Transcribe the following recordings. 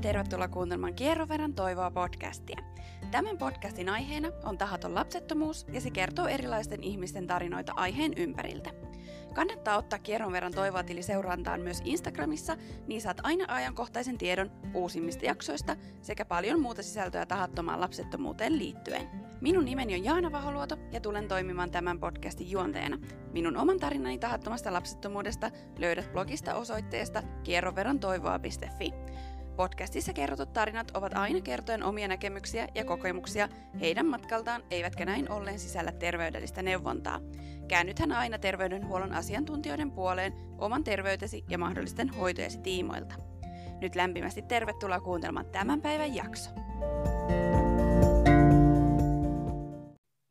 ja tervetuloa kuuntelemaan Kierroverran toivoa podcastia. Tämän podcastin aiheena on tahaton lapsettomuus ja se kertoo erilaisten ihmisten tarinoita aiheen ympäriltä. Kannattaa ottaa kierron verran toivoa tili seurantaan myös Instagramissa, niin saat aina ajankohtaisen tiedon uusimmista jaksoista sekä paljon muuta sisältöä tahattomaan lapsettomuuteen liittyen. Minun nimeni on Jaana Vaholuoto ja tulen toimimaan tämän podcastin juonteena. Minun oman tarinani tahattomasta lapsettomuudesta löydät blogista osoitteesta kierroverrantoivoa.fi. Podcastissa kerrotut tarinat ovat aina kertoen omia näkemyksiä ja kokemuksia heidän matkaltaan, eivätkä näin ollen sisällä terveydellistä neuvontaa. Käännythän aina terveydenhuollon asiantuntijoiden puoleen oman terveytesi ja mahdollisten hoitojesi tiimoilta. Nyt lämpimästi tervetuloa kuuntelemaan tämän päivän jakso.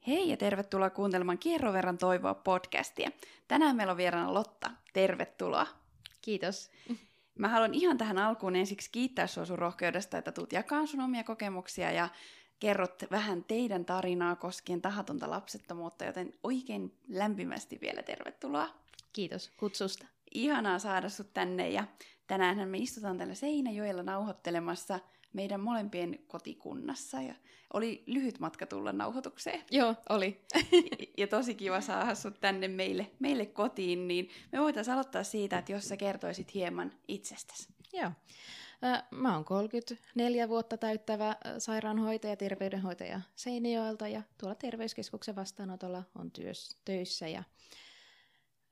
Hei ja tervetuloa kuuntelemaan Kierroverran toivoa podcastia. Tänään meillä on vieraana Lotta. Tervetuloa. Kiitos. Mä haluan ihan tähän alkuun ensiksi kiittää sinua sun rohkeudesta, että tulet jakamaan sun omia kokemuksia ja kerrot vähän teidän tarinaa koskien tahatonta lapsettomuutta, joten oikein lämpimästi vielä tervetuloa. Kiitos kutsusta. Ihanaa saada sut tänne ja tänään me istutaan täällä Seinäjoella nauhoittelemassa meidän molempien kotikunnassa ja oli lyhyt matka tulla nauhoitukseen. Joo, oli. ja tosi kiva saada sut tänne meille, meille kotiin, niin me voitaisiin aloittaa siitä, että jos sä kertoisit hieman itsestäsi. Joo. Mä oon 34 vuotta täyttävä sairaanhoitaja, terveydenhoitaja Seinäjoelta ja tuolla terveyskeskuksen vastaanotolla on työs, töissä ja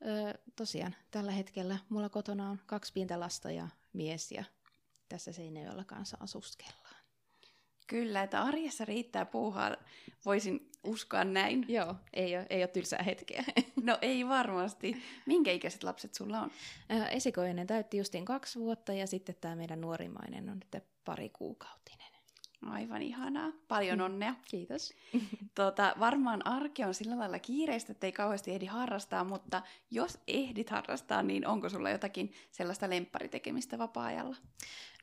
ö, tosiaan tällä hetkellä mulla kotona on kaksi pientä lasta ja mies ja tässä Seinäjoella kanssa asuskellaan. Kyllä, että arjessa riittää puuhaa, voisin uskoa näin. Joo, ei ole, ei ole tylsää hetkeä. No ei varmasti. Minkä ikäiset lapset sulla on? Esikoinen täytti justiin kaksi vuotta ja sitten tämä meidän nuorimmainen on nyt pari kuukautinen. Aivan ihanaa. Paljon mm. onnea. Kiitos. Tota, varmaan arki on sillä lailla kiireistä, että ei kauheasti ehdi harrastaa, mutta jos ehdit harrastaa, niin onko sulla jotakin sellaista lempparitekemistä vapaa-ajalla?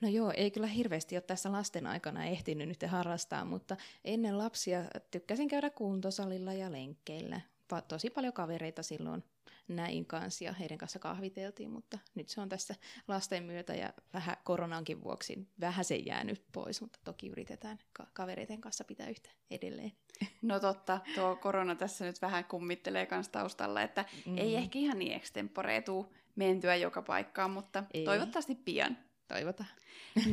No joo, ei kyllä hirveästi ole tässä lasten aikana ehtinyt nyt harrastaa, mutta ennen lapsia tykkäsin käydä kuntosalilla ja lenkkeillä. Tosi paljon kavereita silloin näin kanssa ja heidän kanssa kahviteltiin, mutta nyt se on tässä lasten myötä ja vähän koronankin vuoksi vähän se jäänyt pois, mutta toki yritetään ka- kavereiden kanssa pitää yhtä edelleen. No totta, tuo korona tässä nyt vähän kummittelee kanssa taustalla, että mm. ei ehkä ihan niin extemporeetu mentyä joka paikkaan, mutta ei. toivottavasti pian. Toivotaan.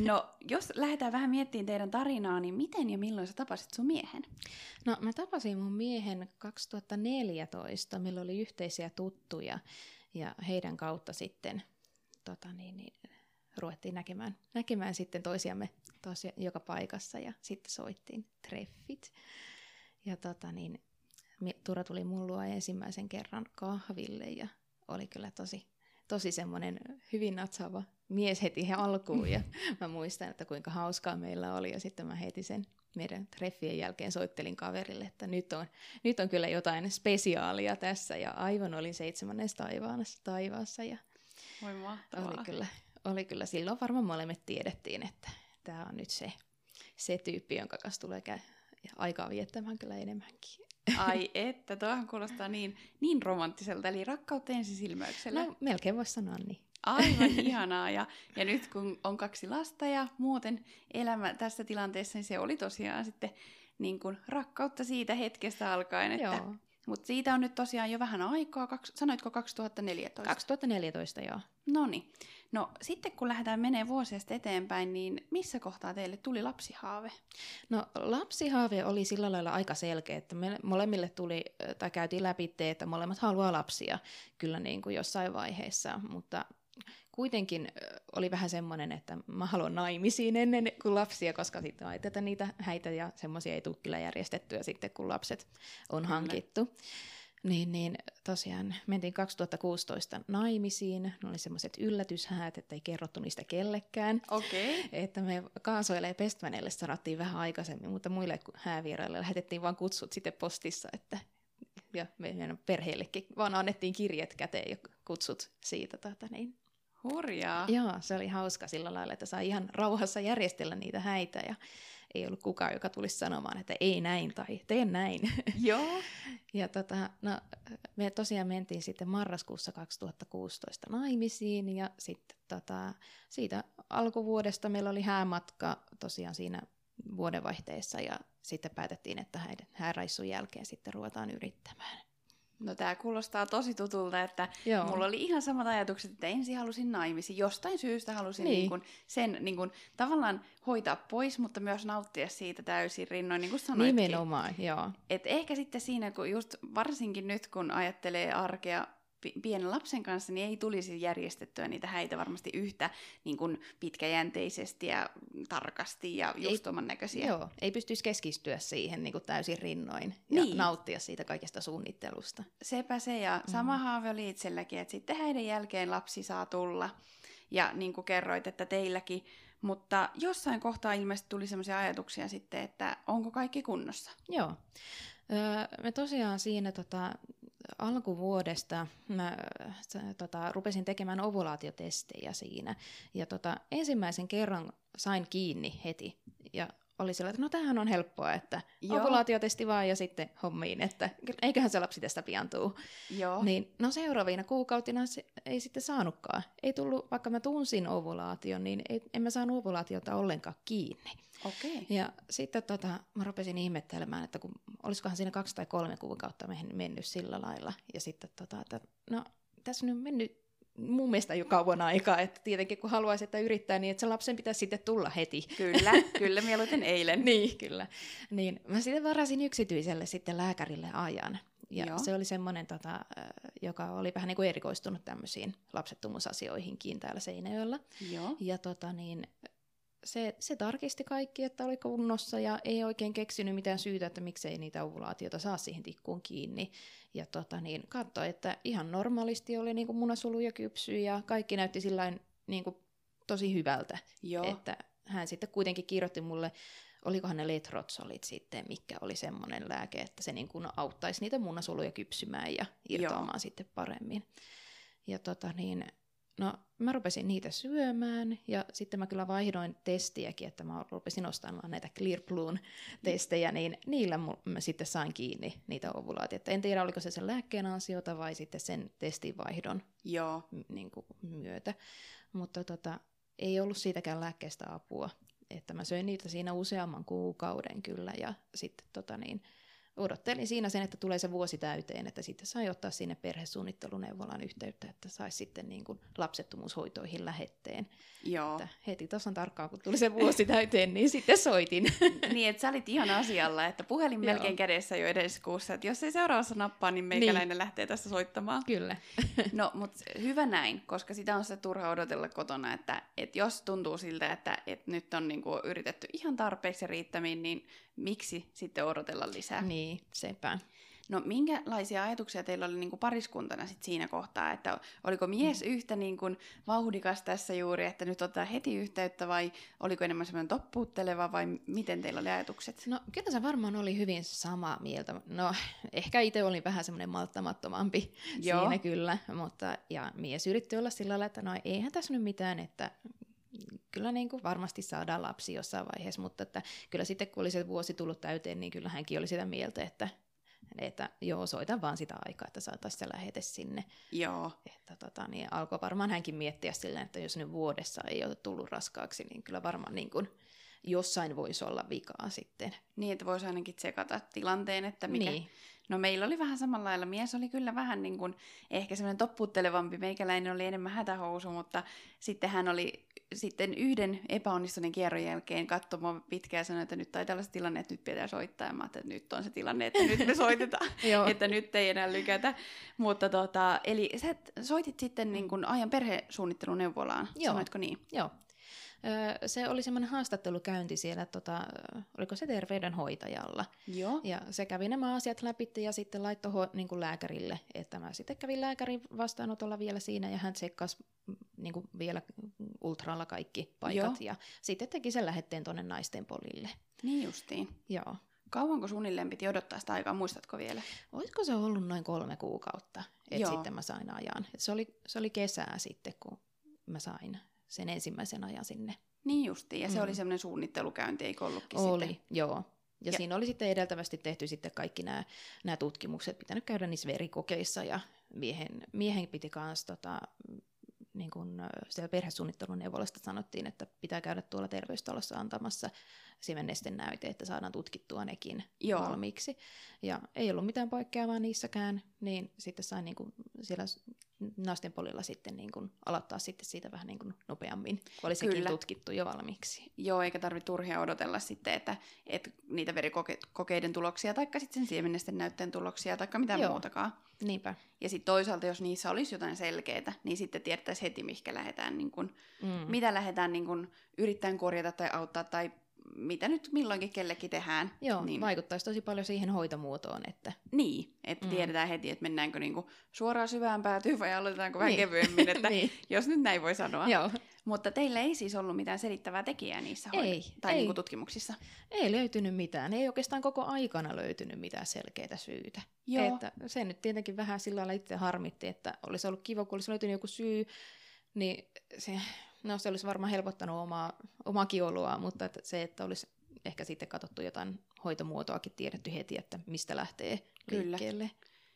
No, jos lähdetään vähän miettimään teidän tarinaa, niin miten ja milloin sä tapasit sun miehen? No, mä tapasin mun miehen 2014, milloin oli yhteisiä tuttuja, ja heidän kautta sitten tota niin, niin, ruvettiin näkemään, näkemään sitten toisiamme tosi, joka paikassa, ja sitten soittiin treffit. Ja tota niin, Tura tuli mullua ensimmäisen kerran kahville, ja oli kyllä tosi, tosi semmoinen hyvin natsaava mies heti ihan alkuun ja mä muistan, että kuinka hauskaa meillä oli ja sitten mä heti sen meidän treffien jälkeen soittelin kaverille, että nyt on, nyt on kyllä jotain spesiaalia tässä ja aivan olin seitsemännes taivaassa, taivaassa ja Voi oli kyllä, oli kyllä silloin varmaan molemmat tiedettiin, että tämä on nyt se, se tyyppi, jonka kanssa tulee käy, aikaa viettämään kyllä enemmänkin. Ai että, tuohan kuulostaa niin, niin romanttiselta, eli rakkautta ensisilmäyksellä. No melkein voisi sanoa niin. Aivan ihanaa. Ja, ja nyt kun on kaksi lasta ja muuten elämä tässä tilanteessa, niin se oli tosiaan sitten niin kuin rakkautta siitä hetkestä alkaen. Että, Joo. Mutta siitä on nyt tosiaan jo vähän aikaa, kaks, sanoitko 2014? 2014, joo. No niin. No sitten kun lähdetään menee vuosia eteenpäin, niin missä kohtaa teille tuli lapsihaave? No lapsihaave oli sillä lailla aika selkeä, että me molemmille tuli, tai käytiin läpi, että molemmat haluaa lapsia kyllä niin kuin jossain vaiheessa, mutta kuitenkin oli vähän semmoinen, että mä haluan naimisiin ennen kuin lapsia, koska sitten ajatellaan niitä häitä ja semmoisia ei tule kyllä järjestettyä sitten, kun lapset on kyllä. hankittu. Niin, niin tosiaan mentiin 2016 naimisiin. Ne oli semmoiset yllätyshäät, että ei kerrottu niistä kellekään. Okei. Okay. Että me Kaasoille Pestmanelle sarattiin vähän aikaisemmin, mutta muille häävieraille lähetettiin vain kutsut sitten postissa, että ja meidän perheellekin vaan annettiin kirjet käteen ja kutsut siitä. Tota, niin Hurjaa. Joo, se oli hauska sillä lailla, että sai ihan rauhassa järjestellä niitä häitä ja ei ollut kukaan, joka tulisi sanomaan, että ei näin tai tee näin. Joo. ja tota, no, me tosiaan mentiin sitten marraskuussa 2016 naimisiin ja sitten tota, siitä alkuvuodesta meillä oli häämatka tosiaan siinä vuodenvaihteessa ja sitten päätettiin, että hääraissun jälkeen sitten ruvetaan yrittämään. No tämä kuulostaa tosi tutulta, että Joo. mulla oli ihan samat ajatukset, että ensin halusin naimisiin. Jostain syystä halusin niin. Niin kun sen niin kun, tavallaan hoitaa pois, mutta myös nauttia siitä täysin rinnoin, niin kuin sanoitkin. Nimenomaan, joo. Et ehkä sitten siinä, kun just varsinkin nyt kun ajattelee arkea pienen lapsen kanssa, niin ei tulisi järjestettyä niitä häitä varmasti yhtä niin kuin pitkäjänteisesti ja tarkasti ja just oman näköisiä. Joo, ei pystyisi keskistyä siihen niin kuin täysin rinnoin ja niin. nauttia siitä kaikesta suunnittelusta. Sepä se, ja sama mm. haave oli itselläkin, että sitten häiden jälkeen lapsi saa tulla. Ja niin kuin kerroit, että teilläkin, mutta jossain kohtaa ilmeisesti tuli sellaisia ajatuksia sitten, että onko kaikki kunnossa? Joo. Öö, me tosiaan siinä tota, alkuvuodesta mä tota, rupesin tekemään ovulaatiotestejä siinä. Ja tota, ensimmäisen kerran sain kiinni heti. Ja oli sillä, että no tämähän on helppoa, että Joo. ovulaatiotesti vaan ja sitten hommiin, että eiköhän se lapsi tästä pian tuu. Joo. Niin, no seuraavina kuukautina se ei sitten saanutkaan. Ei tullut, vaikka mä tunsin ovulaation, niin ei, en mä saanut ovulaatiota ollenkaan kiinni. Okay. Ja sitten tota, mä rupesin ihmettelemään, että kun, olisikohan siinä kaksi tai kolme kuukautta mennyt sillä lailla. Ja sitten tota, että no tässä nyt mennyt mun mielestä jo kauan aikaa, että tietenkin kun haluaisi, että yrittää, niin että sen lapsen pitäisi sitten tulla heti. Kyllä, kyllä, mieluiten eilen. niin, kyllä. Niin mä sitten varasin yksityiselle sitten lääkärille ajan. Ja Joo. se oli semmoinen, tota, joka oli vähän niin kuin erikoistunut tämmöisiin lapsettomuusasioihinkin täällä Seinäjöllä. Joo. Ja tota, niin, se, se tarkisti kaikki, että oli kunnossa ja ei oikein keksinyt mitään syytä, että miksei niitä ovulaatiota saa siihen tikkuun kiinni. Ja tota, niin, katsoi, että ihan normaalisti oli niin kuin munasoluja kypsy ja kaikki näytti sillain niin kuin, tosi hyvältä. Joo. Että hän sitten kuitenkin kirjoitti mulle, olikohan ne letrotsolit sitten, mikä oli semmoinen lääke, että se niin kuin auttaisi niitä munasoluja kypsymään ja irtoamaan Joo. sitten paremmin. Ja tota niin, No mä rupesin niitä syömään ja sitten mä kyllä vaihdoin testiäkin, että mä rupesin ostamaan näitä Clear Blue testejä, niin niillä mä sitten sain kiinni niitä ovulaatioita. En tiedä, oliko se sen lääkkeen ansiota vai sitten sen testin vaihdon Joo. Niin kuin, myötä. Mutta tota, ei ollut siitäkään lääkkeestä apua. Että mä söin niitä siinä useamman kuukauden kyllä ja sitten tota niin, odottelin siinä sen, että tulee se vuosi täyteen, että sitten sai ottaa sinne perhesuunnitteluneuvolan yhteyttä, että saisi sitten niin kuin lapsettomuushoitoihin lähetteen. Joo. Että heti tasan tarkkaan, kun tuli se vuosi täyteen, niin sitten soitin. niin, että sä olit ihan asialla, että puhelin melkein kädessä jo kuussa, että jos ei seuraavassa nappaa, niin meikäläinen niin. lähtee tässä soittamaan. Kyllä. no, mutta hyvä näin, koska sitä on se turha odotella kotona, että, että jos tuntuu siltä, että, että nyt on niin kuin yritetty ihan tarpeeksi riittämiin, niin miksi sitten odotella lisää? Niin, sepä. No minkälaisia ajatuksia teillä oli niin kuin pariskuntana sit siinä kohtaa, että oliko mies mm. yhtä niin kuin vauhdikas tässä juuri, että nyt ottaa heti yhteyttä vai oliko enemmän semmoinen toppuutteleva vai miten teillä oli ajatukset? No kyllä se varmaan oli hyvin samaa mieltä. No ehkä itse olin vähän semmoinen malttamattomampi Joo. siinä kyllä, mutta ja mies yritti olla sillä lailla, että no eihän tässä nyt mitään, että kyllä niin kuin varmasti saadaan lapsi jossain vaiheessa, mutta että kyllä sitten kun oli se vuosi tullut täyteen, niin kyllä hänkin oli sitä mieltä, että, että joo, soitan vaan sitä aikaa, että saataisiin se lähete sinne. Joo. Että tota, niin alkoi varmaan hänkin miettiä silleen, että jos nyt vuodessa ei ole tullut raskaaksi, niin kyllä varmaan niin kuin jossain voisi olla vikaa sitten. Niin, että voisi ainakin tsekata tilanteen, että mikä... Niin. No meillä oli vähän samalla lailla. Mies oli kyllä vähän niin kuin, ehkä semmoinen topputtelevampi. Meikäläinen oli enemmän hätähousu, mutta sitten hän oli sitten yhden epäonnistuneen kierron jälkeen katsomaan pitkään ja sanoi, että nyt taitaa olla se tilanne, että nyt pitää soittaa. Ja mä että nyt on se tilanne, että nyt me soitetaan, että nyt ei enää lykätä. Mutta tota, eli sä soitit sitten niin kuin ajan perhesuunnitteluneuvolaan, Joo. sanoitko niin? Joo, se oli semmoinen haastattelukäynti siellä, tota, oliko se terveydenhoitajalla. Joo. Ja se kävi nämä asiat läpi ja sitten laittoi ho, niin kuin lääkärille, että mä sitten kävin lääkärin vastaanotolla vielä siinä ja hän tsekkasi mm, niin kuin vielä ultralla kaikki paikat Joo. ja sitten teki sen lähetteen tuonne naisten polille. Niin justiin. Joo. Kauanko suunnilleen piti odottaa sitä aikaa, muistatko vielä? Olisiko se ollut noin kolme kuukautta, että sitten mä sain ajan. Et se, oli, se oli kesää sitten, kun mä sain sen ensimmäisen ajan sinne. Niin justiin, ja se mm. oli semmoinen suunnittelukäynti, eikö ollutkin Oli, sitten? joo. Ja, ja siinä oli sitten edeltävästi tehty sitten kaikki nämä, nämä tutkimukset, pitänyt käydä niissä verikokeissa, ja miehen, miehen piti kanssa tota, niin kun, siellä perhesuunnittelun neuvolasta sanottiin, että pitää käydä tuolla terveystalossa antamassa siemennesten näyte, että saadaan tutkittua nekin Joo. valmiiksi. Ja ei ollut mitään poikkeavaa niissäkään, niin sitten sain niin kuin siellä nastenpolilla sitten niin kuin aloittaa sitten siitä vähän niin kuin nopeammin, kun oli sekin Kyllä. tutkittu jo valmiiksi. Joo, eikä tarvitse turhia odotella sitten, että, että niitä verikokeiden tuloksia, tai sitten sen siemennesten näytteen tuloksia, tai mitä Joo. muutakaan. Niinpä. Ja sitten toisaalta, jos niissä olisi jotain selkeää, niin sitten tiedettäisiin heti, mihinkä lähdetään, niin kun, mm. mitä lähdetään niin kun, yrittämään korjata tai auttaa tai mitä nyt milloinkin kellekin tehdään. Joo, niin... vaikuttaisi tosi paljon siihen hoitomuotoon. Että... Niin, että mm. tiedetään heti, että mennäänkö niinku suoraan syvään päätyyn vai aloitetaanko vähän niin. kevyemmin, että niin. jos nyt näin voi sanoa. Joo. Mutta teillä ei siis ollut mitään selittävää tekijää niissä hoito- ei, tai ei. Niinku tutkimuksissa? Ei löytynyt mitään. Ei oikeastaan koko aikana löytynyt mitään selkeää syytä. Joo. Että se nyt tietenkin vähän sillä lailla itse harmitti, että olisi ollut kiva, kun olisi löytynyt joku syy, niin se No se olisi varmaan helpottanut omaa, omaa kioloa, mutta että se, että olisi ehkä sitten katsottu jotain hoitomuotoakin tiedetty heti, että mistä lähtee Kyllä. liikkeelle.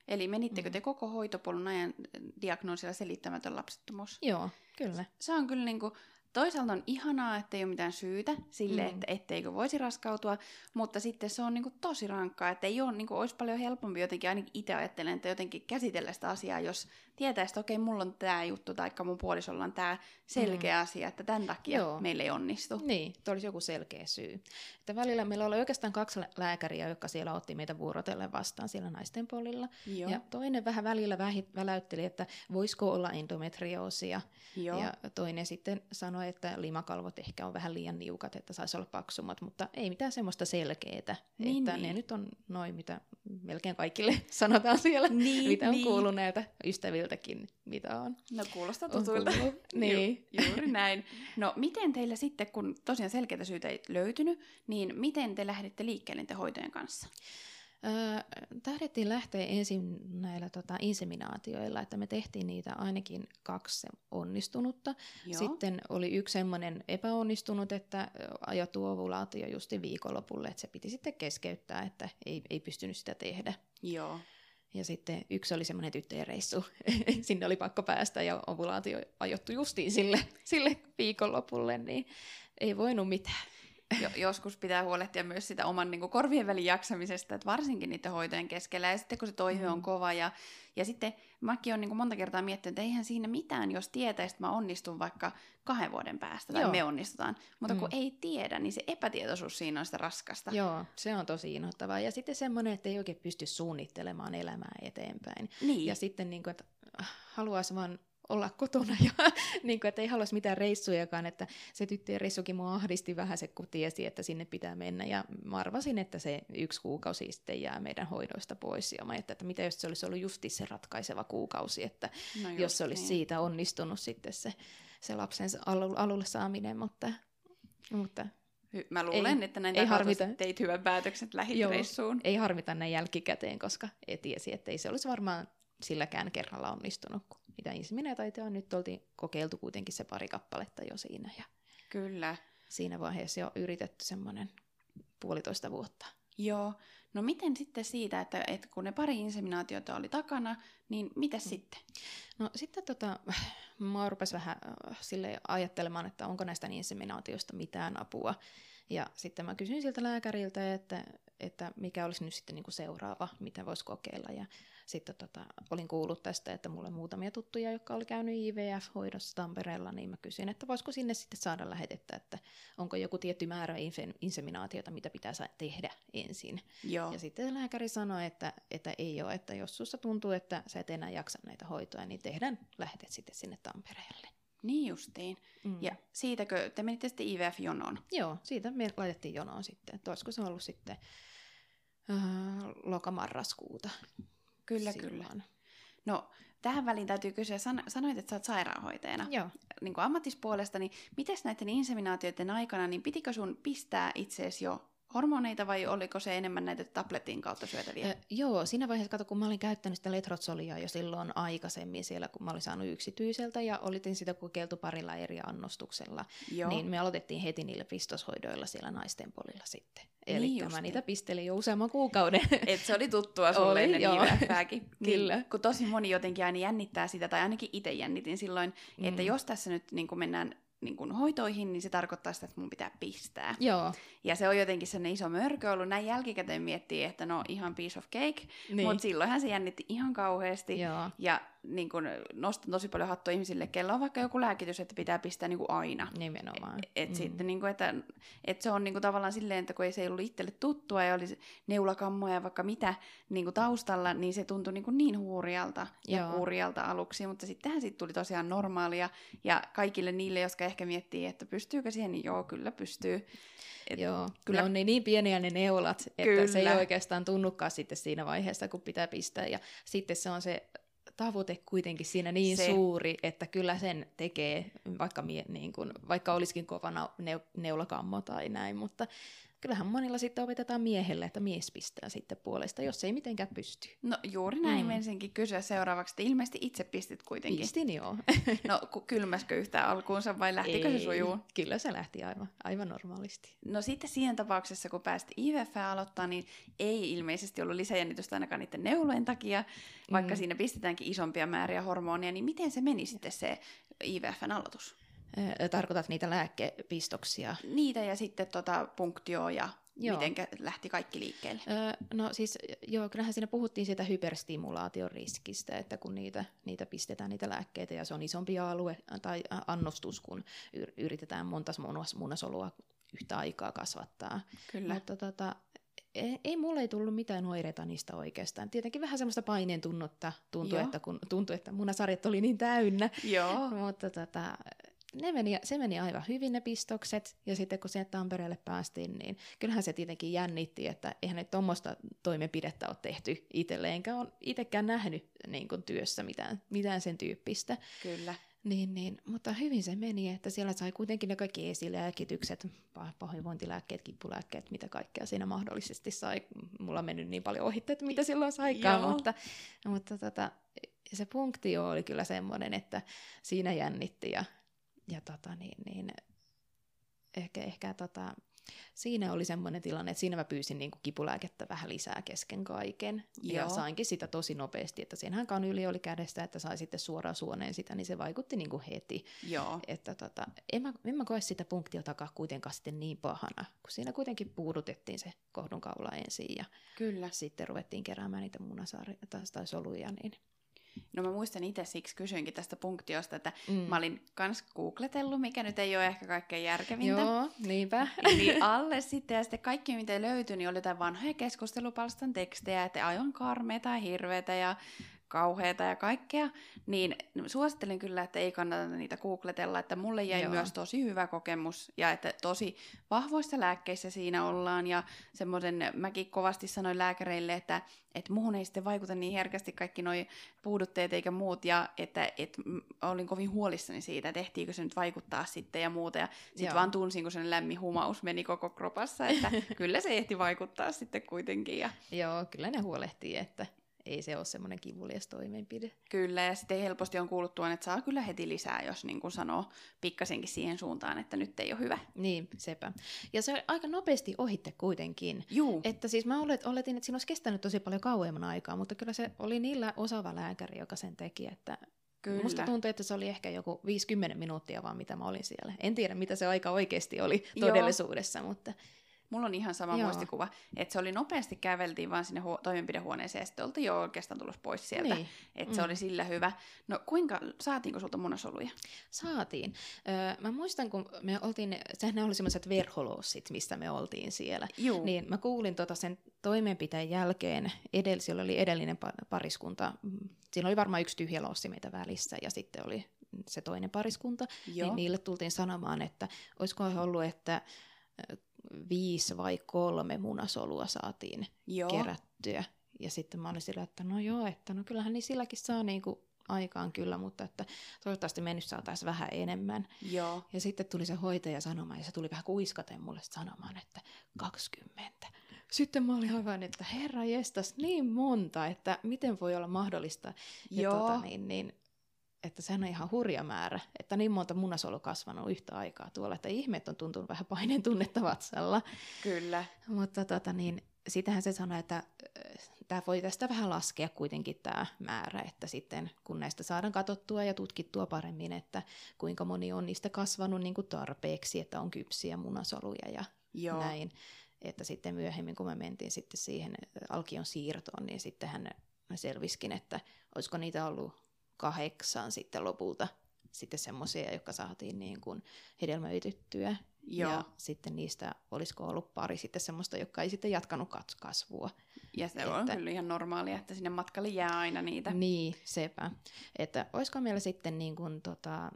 Eli menittekö te mm. koko hoitopolun ajan diagnoosilla selittämätön lapsettomuus? Joo, kyllä. Se on kyllä niin kuin, toisaalta on ihanaa, että ei ole mitään syytä sille, mm. että etteikö voisi raskautua, mutta sitten se on niin kuin tosi rankkaa, että ei ole, niin kuin, olisi paljon helpompi jotenkin, ainakin itse ajattelen, että jotenkin käsitellä sitä asiaa, jos tietäisi, että okei, mulla on tämä juttu, tai mun puolisolla on tämä selkeä mm. asia, että tämän takia Joo. meillä ei onnistu. Niin, tuo olisi joku selkeä syy. Että välillä meillä oli oikeastaan kaksi lääkäriä, jotka siellä otti meitä vuorotellen vastaan siellä naisten polilla. Joo. Ja toinen vähän välillä väläytteli, että voisiko olla endometrioosia. Joo. Ja toinen sitten sanoi, että limakalvot ehkä on vähän liian niukat, että saisi olla paksummat, mutta ei mitään semmoista selkeää. Niin, että niin. ne nyt on noin, mitä melkein kaikille sanotaan siellä, niin, mitä on niin. kuullut näitä ystäviltäkin, mitä on. No kuulostaa tutulta. niin. Ju- juuri näin. No miten teillä sitten, kun tosiaan selkeitä syitä ei löytynyt, niin miten te lähditte liikkeelle te hoitojen kanssa? Öö, tahdettiin lähteä ensin näillä tota, inseminaatioilla, että me tehtiin niitä ainakin kaksi onnistunutta. Joo. Sitten oli yksi semmoinen epäonnistunut, että ajattu ovulaatio justi viikonlopulle, että se piti sitten keskeyttää, että ei, ei pystynyt sitä tehdä. Joo. Ja sitten yksi oli semmoinen tyttöjen reissu. Sinne oli pakko päästä ja ovulaatio ajottu justiin sille, sille viikonlopulle, niin ei voinut mitään jo, joskus pitää huolehtia myös sitä oman niin kuin, korvien välin jaksamisesta, että varsinkin niiden hoitojen keskellä. Ja sitten kun se toive mm. on kova ja, ja sitten mäkin olen niin monta kertaa miettinyt, että eihän siinä mitään, jos tietäisi, että mä onnistun vaikka kahden vuoden päästä tai Joo. me onnistutaan. Mutta mm. kun ei tiedä, niin se epätietoisuus siinä on sitä raskasta. Joo, se on tosi inhottavaa. Ja sitten semmoinen, että ei oikein pysty suunnittelemaan elämää eteenpäin. Niin. Ja sitten niin kuin, että haluaisi vaan olla kotona ja niin kuin, että ei haluaisi mitään reissujakaan, että se tyttöjen reissukin mua ahdisti vähän se, kun tiesi, että sinne pitää mennä ja mä arvasin, että se yksi kuukausi sitten jää meidän hoidoista pois ja mä että, että mitä jos se olisi ollut justi se ratkaiseva kuukausi, että no just, jos se olisi niin. siitä onnistunut sitten se, se lapsen alulle saaminen, mutta, mutta Mä luulen, ei, että näin ei harvita. teit hyvän päätöksen lähitreissuun. ei harvita näin jälkikäteen, koska ei tiesi, että ei se olisi varmaan silläkään kerralla onnistunut, kun mitä inseminaatioita on nyt oltiin kokeiltu kuitenkin se pari kappaletta jo siinä. Ja Kyllä. Siinä vaiheessa jo yritetty semmoinen puolitoista vuotta. Joo. No miten sitten siitä, että, että kun ne pari inseminaatiota oli takana, niin mitä mm. sitten? No sitten tota, mä rupesin vähän äh, sille ajattelemaan, että onko näistä inseminaatioista mitään apua. Ja sitten mä kysyin siltä lääkäriltä, että, että mikä olisi nyt sitten niin kuin seuraava, mitä voisi kokeilla. Ja sitten tota, olin kuullut tästä, että mulla on muutamia tuttuja, jotka oli käynyt IVF-hoidossa Tampereella, niin mä kysyin, että voisiko sinne sitten saada lähetettä, että onko joku tietty määrä inseminaatiota, mitä pitää tehdä ensin. Joo. Ja sitten lääkäri sanoi, että, että ei ole, että jos sussa tuntuu, että sä et enää jaksa näitä hoitoja, niin tehdään lähetet sitten sinne Tampereelle. Niin justiin. Mm. Ja siitäkö te menitte sitten IVF-jonoon? Joo, siitä me laitettiin jonoon sitten. Että olisiko se ollut sitten äh, lokamarraskuuta. Kyllä, silloin. kyllä. No, tähän väliin täytyy kysyä, san- sanoit, että sä oot sairaanhoitajana Joo. Niin kuin ammattispuolesta, niin miten näiden inseminaatioiden aikana, niin pitikö sun pistää itseesi jo hormoneita vai oliko se enemmän näitä tabletin kautta syötäviä? Ö, joo, siinä vaiheessa, kato, kun mä olin käyttänyt sitä letrotsolia jo silloin aikaisemmin siellä, kun mä olin saanut yksityiseltä ja olitin sitä kokeiltu parilla eri annostuksella, Joo. niin me aloitettiin heti niillä pistoshoidoilla siellä naisten polilla sitten. Eli Niin niin mä niitä pistelin jo useamman kuukauden. Et se oli tuttua sulle Oli, ennen joo. IVFääkin. Kyllä. Niin, kun tosi moni jotenkin aina jännittää sitä, tai ainakin itse jännitin silloin, mm. että jos tässä nyt niin mennään niin kun hoitoihin, niin se tarkoittaa sitä, että mun pitää pistää. Joo, Ja se on jotenkin sellainen iso mörkö ollut. Näin jälkikäteen miettii, että no ihan piece of cake, niin. mutta silloinhan se jännitti ihan kauheasti. Joo. Ja niin kun, nostan tosi paljon hattua ihmisille, kello on vaikka joku lääkitys, että pitää pistää niin aina. Nimenomaan. Et mm. sitten, niin kuin, että, että se on niin tavallaan silleen, että kun ei se ei ollut itselle tuttua ja oli neulakammoja ja vaikka mitä niin taustalla, niin se tuntui niin, niin huurialta ja Joo. kurjalta aluksi, mutta sittenhän siitä tuli tosiaan normaalia ja kaikille niille, jotka ehkä miettii, että pystyykö siihen, niin joo, kyllä pystyy. Et, Joo, kyllä- kyllä. ne on niin, niin pieniä ne neulat, että Kyllä. se ei oikeastaan tunnukaan sitten siinä vaiheessa, kun pitää pistää. Ja sitten se on se tavoite kuitenkin siinä niin Se. suuri, että kyllä sen tekee, vaikka, mie, niin kuin, vaikka olisikin kova nau- neu, neulakammo tai näin, mutta kyllähän monilla sitten opetetaan miehelle, että mies pistää sitten puolesta, jos ei mitenkään pysty. No juuri näin mm. Menisinkin kysyä seuraavaksi, että ilmeisesti itse pistit kuitenkin. Pistin joo. No kylmäskö yhtään alkuunsa vai lähtikö se Ei, sujuu? Kyllä se lähti aivan, aivan normaalisti. No sitten siinä tapauksessa, kun pääsit IVF aloittaa, niin ei ilmeisesti ollut lisäjännitystä ainakaan niiden neulojen takia, vaikka Mm. siinä pistetäänkin isompia määriä hormonia, niin miten se meni sitten se IVFn aloitus? Tarkoitat niitä lääkepistoksia? Niitä ja sitten tota punktioa ja Joo. miten lähti kaikki liikkeelle? Öö, no siis, joo, kyllähän siinä puhuttiin siitä hyperstimulaation riskistä, että kun niitä, niitä pistetään, niitä lääkkeitä, ja se on isompi alue tai ä, annostus, kun yr- yritetään monta munas- munasolua yhtä aikaa kasvattaa. Kyllä. Mutta tota, ei, ei mulle ei tullut mitään oireita niistä oikeastaan. Tietenkin vähän semmoista paineen tunnetta tuntui, Joo. että kun tuntui, että munasarjat oli niin täynnä, Joo. mutta tota, ne meni, se meni aivan hyvin ne pistokset, ja sitten kun sieltä Tampereelle päästiin, niin kyllähän se tietenkin jännitti, että eihän nyt tuommoista toimenpidettä ole tehty itselle, enkä ole itsekään nähnyt niin kuin työssä mitään, mitään sen tyyppistä. Kyllä. Niin, niin, mutta hyvin se meni, että siellä sai kuitenkin ne kaikki esilääkitykset, pah- pahoinvointilääkkeet, kippulääkkeet, mitä kaikkea siinä mahdollisesti sai. Mulla on mennyt niin paljon ohitte, että mitä silloin saikaan, Joo. mutta, mutta tota, se punktio oli kyllä semmoinen, että siinä jännitti ja, ja tota, niin, niin, ehkä, ehkä tota, siinä oli semmoinen tilanne, että siinä mä pyysin niin kuin kipulääkettä vähän lisää kesken kaiken. Ja Joo. sainkin sitä tosi nopeasti, että siinähän kanyli oli kädestä, että sai sitten suoraan suoneen sitä, niin se vaikutti niin kuin heti. Joo. Että tota, en, mä, en mä koe sitä punktiotakaan kuitenkaan sitten niin pahana, kun siinä kuitenkin puudutettiin se kohdunkaula ensin ja Kyllä. sitten ruvettiin keräämään niitä munasaaria tai soluja. Niin. No mä muistan itse siksi kysyinkin tästä punktiosta, että Mm. mä olin kans googletellut, mikä nyt ei ole ehkä kaikkein järkevintä. Joo, niinpä. niin alle sitten, ja sitten kaikki mitä löytyi, niin oli jotain vanhoja keskustelupalstan tekstejä, että aivan karmeita ja hirveitä ja kauheita ja kaikkea, niin suosittelen kyllä, että ei kannata niitä googletella, että mulle jäi Joo. Myös tosi hyvä kokemus, ja että tosi vahvoissa lääkkeissä siinä ollaan, ja semmoisen, mäkin kovasti sanoin lääkäreille, että, että muuhun ei sitten vaikuta niin herkästi kaikki noi puudutteet eikä muut, ja että, että olin kovin huolissani siitä, että ehtiikö se nyt vaikuttaa sitten ja muuta, ja sitten vaan tunsin, kun sen lämmin humaus meni koko kropassa, että kyllä se ehti vaikuttaa sitten kuitenkin, ja Joo, kyllä ne huolehtii, että ei se ole semmoinen kivulias toimenpide. Kyllä, ja sitten helposti on kuullut tuon, että saa kyllä heti lisää, jos niin kuin sanoo pikkasenkin siihen suuntaan, että nyt ei ole hyvä. Niin, sepä. Ja se aika nopeasti ohitte kuitenkin. Juu, Että siis mä olet, oletin, että siinä olisi kestänyt tosi paljon kauemman aikaa, mutta kyllä se oli niillä osaava lääkäri, joka sen teki, että kyllä. musta tuntui, että se oli ehkä joku 50 minuuttia vaan, mitä mä olin siellä. En tiedä, mitä se aika oikeasti oli Joo. todellisuudessa, mutta Mulla on ihan sama Joo. muistikuva, että se oli nopeasti käveltiin vaan sinne huo- toimenpidehuoneeseen ja sitten oltiin jo oikeastaan tulossa pois sieltä. niin, Että se Mm. oli sillä hyvä. No kuinka, saatiinko sulta munasoluja? saatiin. Öö, mä muistan, kun me oltiin, sehän oli semmoiset verholossit, mistä me oltiin siellä. Juu, Niin mä kuulin tota sen toimenpiteen jälkeen, edell, siellä oli edellinen pa- pariskunta, siinä oli varmaan yksi tyhjä lossi meitä välissä ja sitten oli se toinen pariskunta, joo, niin niille tultiin sanomaan, että olisiko ollut, että viisi vai kolme munasolua saatiin joo. kerättyä. Ja sitten mä olin sillä, että no joo, että no kyllähän niin silläkin saa niinku aikaan kyllä, mutta että toivottavasti me nyt saataisiin vähän enemmän. Joo. Ja sitten tuli se hoitaja sanomaan, ja se tuli vähän kuiskaten mulle sanomaan, että 20. Sitten mä olin aivan, että herra jestas, niin monta, että miten voi olla mahdollista. Ja Joo. Tota, niin, niin, että sehän on ihan hurja määrä, että niin monta munasolu kasvanut yhtä aikaa tuolla, että ihmeet on tuntunut vähän paineen tunnetta vatsalla. Kyllä. Mutta tota, niin, sitähän se sanoi, että tämä voi tästä vähän laskea kuitenkin tämä määrä, että sitten kun näistä saadaan katsottua ja tutkittua paremmin, että kuinka moni on niistä kasvanut niin kuin tarpeeksi, että on kypsiä munasoluja ja Joo. näin. Että sitten myöhemmin, kun me mentiin sitten siihen alkion siirtoon, niin sitten hän selviskin, että olisiko niitä ollut kahdeksan sitten lopulta sitten semmoisia, jotka saatiin niin kuin hedelmöityttyä. Joo. Ja sitten niistä olisiko ollut pari sitten semmoista, joka ei sitten jatkanut kas- kasvua. Ja se on Että- kyllä ihan normaalia, että sinne matkalle jää aina niitä. Niin, sepä. Että olisiko meillä sitten niin kuin, tota,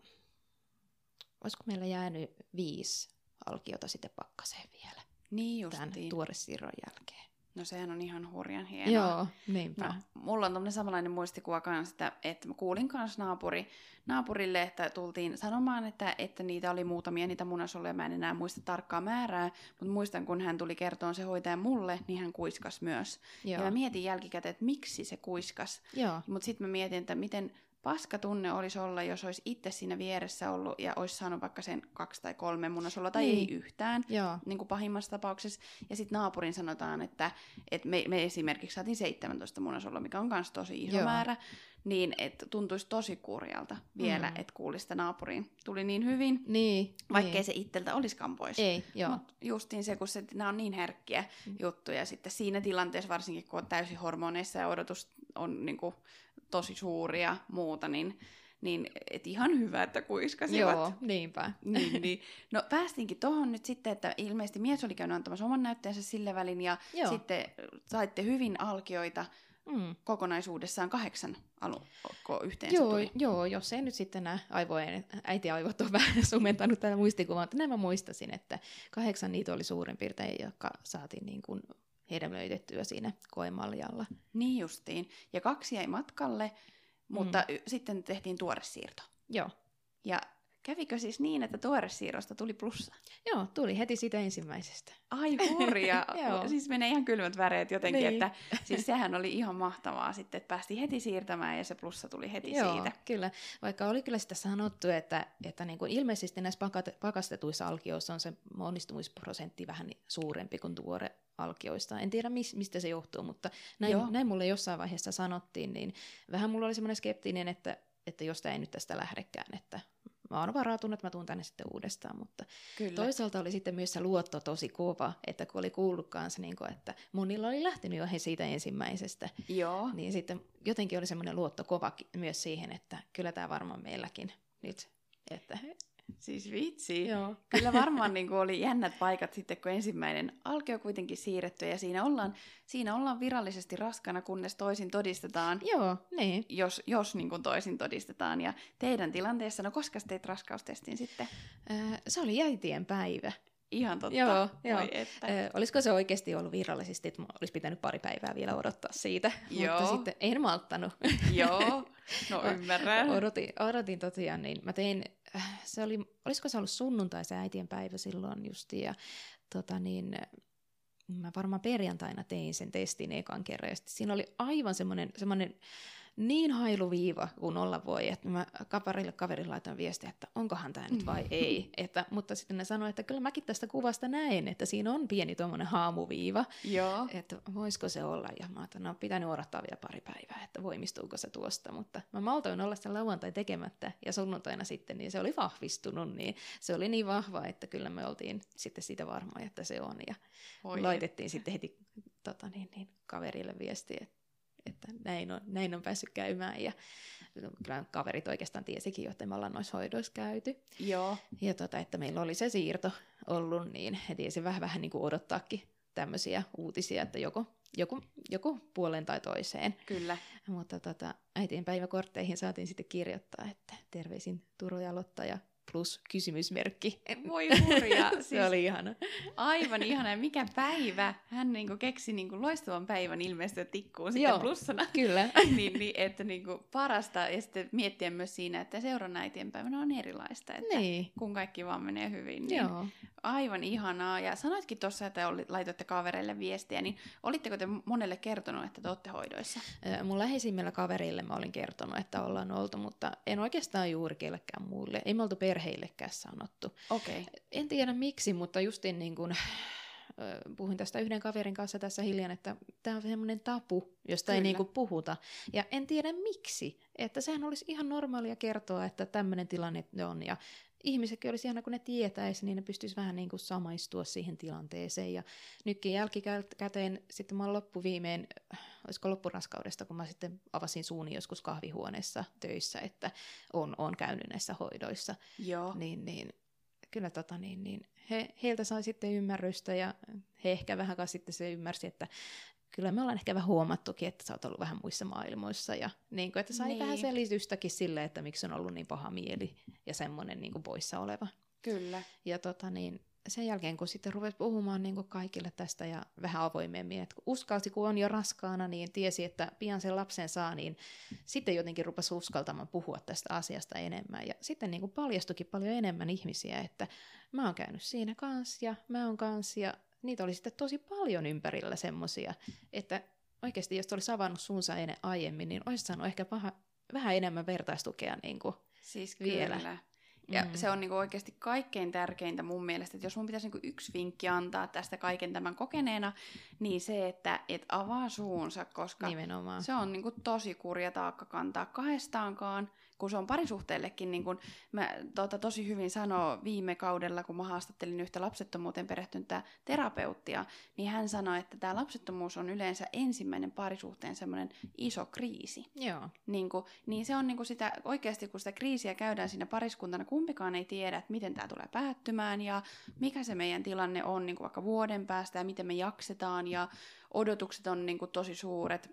olisiko meillä jäänyt viisi alkiota sitten pakkaseen vielä Niin tämän justiin. tuoresiirron jälkeen. No sehän on ihan hurjan hienoa. Joo, niinpä. No, mulla on tämmöinen samanlainen muistikuva kanssa, että, että mä kuulin kanssa naapuri, naapurille, että tultiin sanomaan, että, että niitä oli muutamia niitä munasoluja, mä en enää muista tarkkaa määrää, mutta muistan, kun hän tuli kertoon se hoitaja mulle, niin hän kuiskas myös. Joo. Ja mä mietin jälkikäteen, että miksi se kuiskas. Mutta sitten mä mietin, että miten paska tunne olisi olla, jos olisi itse siinä vieressä ollut ja olisi saanut vaikka sen kaksi tai kolme munasolua tai Niin. ei yhtään Joo. niin kuin pahimmassa tapauksessa. Ja sitten naapurin sanotaan, että, että me, me esimerkiksi saatiin 17 munasolua, mikä on myös tosi iso Joo. määrä, niin että tuntuisi tosi kurjalta vielä, Mm. että kuulisi sitä naapuriin. Tuli niin hyvin, Niin. vaikkei niin. se itseltä olisikaan pois. Ei, joo. Mut justiin se, kun se, nämä on niin herkkiä Mm. juttuja sitten siinä tilanteessa, varsinkin kun on täysin hormoneissa ja odotus on niin kuin, tosi suuri ja muuta, niin, niin et ihan hyvä, että kuiskasivat. Joo, niinpä. Niin, niin. No päästinkin tuohon nyt sitten, että ilmeisesti mies oli käynyt antamassa oman näytteensä sille välin ja Joo. sitten saitte hyvin alkioita Mm. kokonaisuudessaan kahdeksan alukko yhteensä Joo, tuli. joo, jos ei nyt sitten nämä aivojen, äitiaivot on vähän sumentanut tätä muistikuvaa, mutta näin mä muistasin, että kahdeksan niitä oli suurin piirtein, jotka saatiin niin kuin hedelmöitettyä siinä koemaljalla. Niin justiin. Ja kaksi jäi matkalle, mutta y- sitten tehtiin tuoresiirto. Joo. Ja kävikö siis niin, että tuoresiirrosta tuli plussa? Joo, tuli heti siitä ensimmäisestä. Ai hurja! Siis menee ihan kylmät väreet jotenkin, Niin. että siis sehän oli ihan mahtavaa sitten, että päästiin heti siirtämään ja se plussa tuli heti Joo, siitä. kyllä. Vaikka oli kyllä sitä sanottu, että, että niin kuin ilmeisesti näissä pakastetuissa alkioissa on se onnistumisprosentti vähän suurempi kuin tuore alkioista. En tiedä, mis, mistä se johtuu, mutta näin, Joo. näin mulle jossain vaiheessa sanottiin, niin vähän mulla oli semmoinen skeptinen, että, että jos tämä ei nyt tästä lähdekään, että mä oon varautunut, että mä tuun tänne sitten uudestaan, mutta Kyllä. Toisaalta oli sitten myös se luotto tosi kova, että kun oli kuullut kanssa, niin kuin, että monilla oli lähtenyt jo he siitä ensimmäisestä, Joo. niin sitten jotenkin oli semmoinen luotto kova myös siihen, että kyllä tämä varmaan meilläkin nyt. Että, Siis vitsi. joo. Kyllä varmaan niin oli jännät paikat sitten, kun ensimmäinen alkio kuitenkin siirretty ja siinä ollaan, siinä ollaan virallisesti raskana, kunnes toisin todistetaan, Joo, niin. jos, jos niin kuin toisin todistetaan. Ja teidän tilanteessa, no koska teit raskaustestiin sitten? Äh, se oli äitien päivä. Ihan totta. Joo, joo. Että. Äh, olisiko se oikeasti ollut virallisesti, että olisi pitänyt pari päivää vielä odottaa siitä, Joo. mutta sitten en malttanut. Joo, no ymmärrän. Odotin, odotin tosiaan, niin mä tein, se oli, olisiko se ollut sunnuntai se äitien päivä silloin justi, ja tota niin, mä varmaan perjantaina tein sen testin ekan kerran, ja siinä oli aivan semmoinen, semmoinen niin hailuviiva kuin olla voi, että mä kaparille kaverille laitan viestiä, että onkohan tämä nyt vai ei. Että, mutta sitten ne sanoi, että kyllä mäkin tästä kuvasta näen, että siinä on pieni tuommoinen haamuviiva, Joo. että voisiko se olla. Ja mä ajattelin, no pitänyt odottaa vielä pari päivää, että voimistuuko se tuosta. Mutta mä maltoin olla sen lauantai tekemättä ja sunnuntaina sitten, niin se oli vahvistunut. Niin se oli niin vahva, että kyllä me oltiin sitten siitä varmoja, että se on. Ja Voi laitettiin sitten heti tota, niin, niin, kaverille viesti, että, että näin, on, näin on päässyt käymään. Ja kyllä kaverit oikeastaan tiesikin jo, että me ollaan noissa hoidoissa käyty. Joo. Ja tota, että meillä oli se siirto ollut, niin he tiesi vähän, vähän niin kuin odottaakin tämmöisiä uutisia, että joko, joko, joko puoleen tai toiseen. Kyllä. Mutta tota, äitien päiväkortteihin saatiin sitten kirjoittaa, että terveisin Turo ja Lotta ja plus kysymysmerkki. Voi hurja. Siis se oli ihana. Aivan ihana. Mikä päivä. Hän niinku keksi niinku loistavan päivän ilmestyä tikkuun sitten Joo, plussana. Kyllä. niin, niin, että niinku parasta. Ja sitten miettiä myös siinä, että seuraavana äitienpäivänä on erilaista. Että niin. kun kaikki vaan menee hyvin. Niin Joo. Aivan ihanaa. Ja sanoitkin tuossa, että oli, laitoitte kavereille viestiä, niin olitteko te monelle kertonut, että te olette hoidoissa? Mun läheisimmillä kaverille mä olin kertonut, että ollaan oltu, mutta en oikeastaan juuri kellekään muille. Ei me oltu perheillekään sanottu. Okay. En tiedä miksi, mutta justiin niin kuin, puhuin tästä yhden kaverin kanssa tässä hiljan, että tämä on semmoinen tapu, josta ei Kyllä. niin kuin puhuta. Ja en tiedä miksi, että sehän olisi ihan normaalia kertoa, että tämmöinen tilanne on. Ja ihmisetkin olisi ihana, kun ne tietäisi, niin ne pystyisi vähän niin kuin samaistua siihen tilanteeseen. Ja nytkin jälkikäteen sitten mä loppuviimein, olisiko loppuraskaudesta, kun mä sitten avasin suuni joskus kahvihuoneessa töissä, että on, on käynyt näissä hoidoissa Joo. niin, niin kyllä tota, niin, niin, he, heiltä sai sitten ymmärrystä ja he ehkä vähän sitten se ymmärsi, että kyllä me ollaan ehkä vähän huomattukin, että sä oot ollut vähän muissa maailmoissa ja niin kuin, että sai Niin. vähän selitystäkin sille, että miksi on ollut niin paha mieli ja semmoinen niin kuin poissa oleva. Kyllä. Ja tota, niin, sen jälkeen, kun sitten rupesi puhumaan niin kuin kaikille tästä ja vähän avoimemmin, että kun uskalsi, kun on jo raskaana, niin tiesi, että pian sen lapsen saa, niin sitten jotenkin rupesi uskaltamaan puhua tästä asiasta enemmän. Ja sitten niin kuin paljastukin paljon enemmän ihmisiä, että mä oon käynyt siinä kanssa ja mä oon kanssa ja niitä oli sitten tosi paljon ympärillä semmosia, että oikeasti jos olisi avannut suunsa ennen aiemmin, niin olisi saanut ehkä paha, vähän enemmän vertaistukea niin kuin Siis Vielä. Kyllä. Ja Mm. se on niinku oikeasti kaikkein tärkeintä mun mielestä, että jos mun pitäisi niinku yksi vinkki antaa tästä kaiken tämän kokeneena, niin se, että et avaa suunsa, koska nimenomaan. se on niinku tosi kurja taakka kantaa kahdestaankaan, kun se on parisuhteellekin, niin kuin mä tota, tosi hyvin sanoo viime kaudella, kun mä haastattelin yhtä lapsettomuuteen perehtynyttä terapeuttia, niin hän sanoi, että tämä lapsettomuus on yleensä ensimmäinen parisuhteen semmoinen iso kriisi. Joo, Niin, kuin, niin se on niin kuin sitä, oikeasti kun sitä kriisiä käydään siinä pariskuntana, kumpikaan ei tiedä, että miten tämä tulee päättymään ja mikä se meidän tilanne on niin kuin vaikka vuoden päästä ja miten me jaksetaan ja odotukset on niin kuin tosi suuret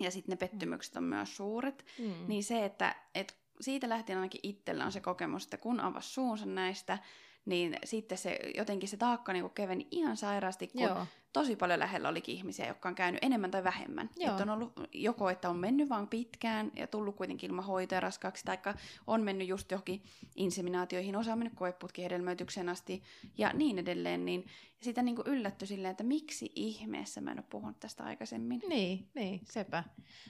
ja sitten ne pettymykset on myös suuret. mm. Niin se, että et siitä lähtien ainakin itsellä on se kokemus, että kun avasi suunsa näistä, niin sitten se jotenkin se taakka niin keveni ihan sairaasti, kun Joo. Tosi paljon lähellä olikin ihmisiä, jotka on käynyt enemmän tai vähemmän. Joo. Että on ollut joko, että on mennyt vaan pitkään ja tullut kuitenkin ilman hoitoja raskaaksi, tai on mennyt just johonkin inseminaatioihin, osa on mennyt koeputkin hedelmöitykseen asti ja niin edelleen, niin sitä niin kuin yllätty silleen, että miksi ihmeessä mä en ole puhunut tästä aikaisemmin. Niin, niin, sepä.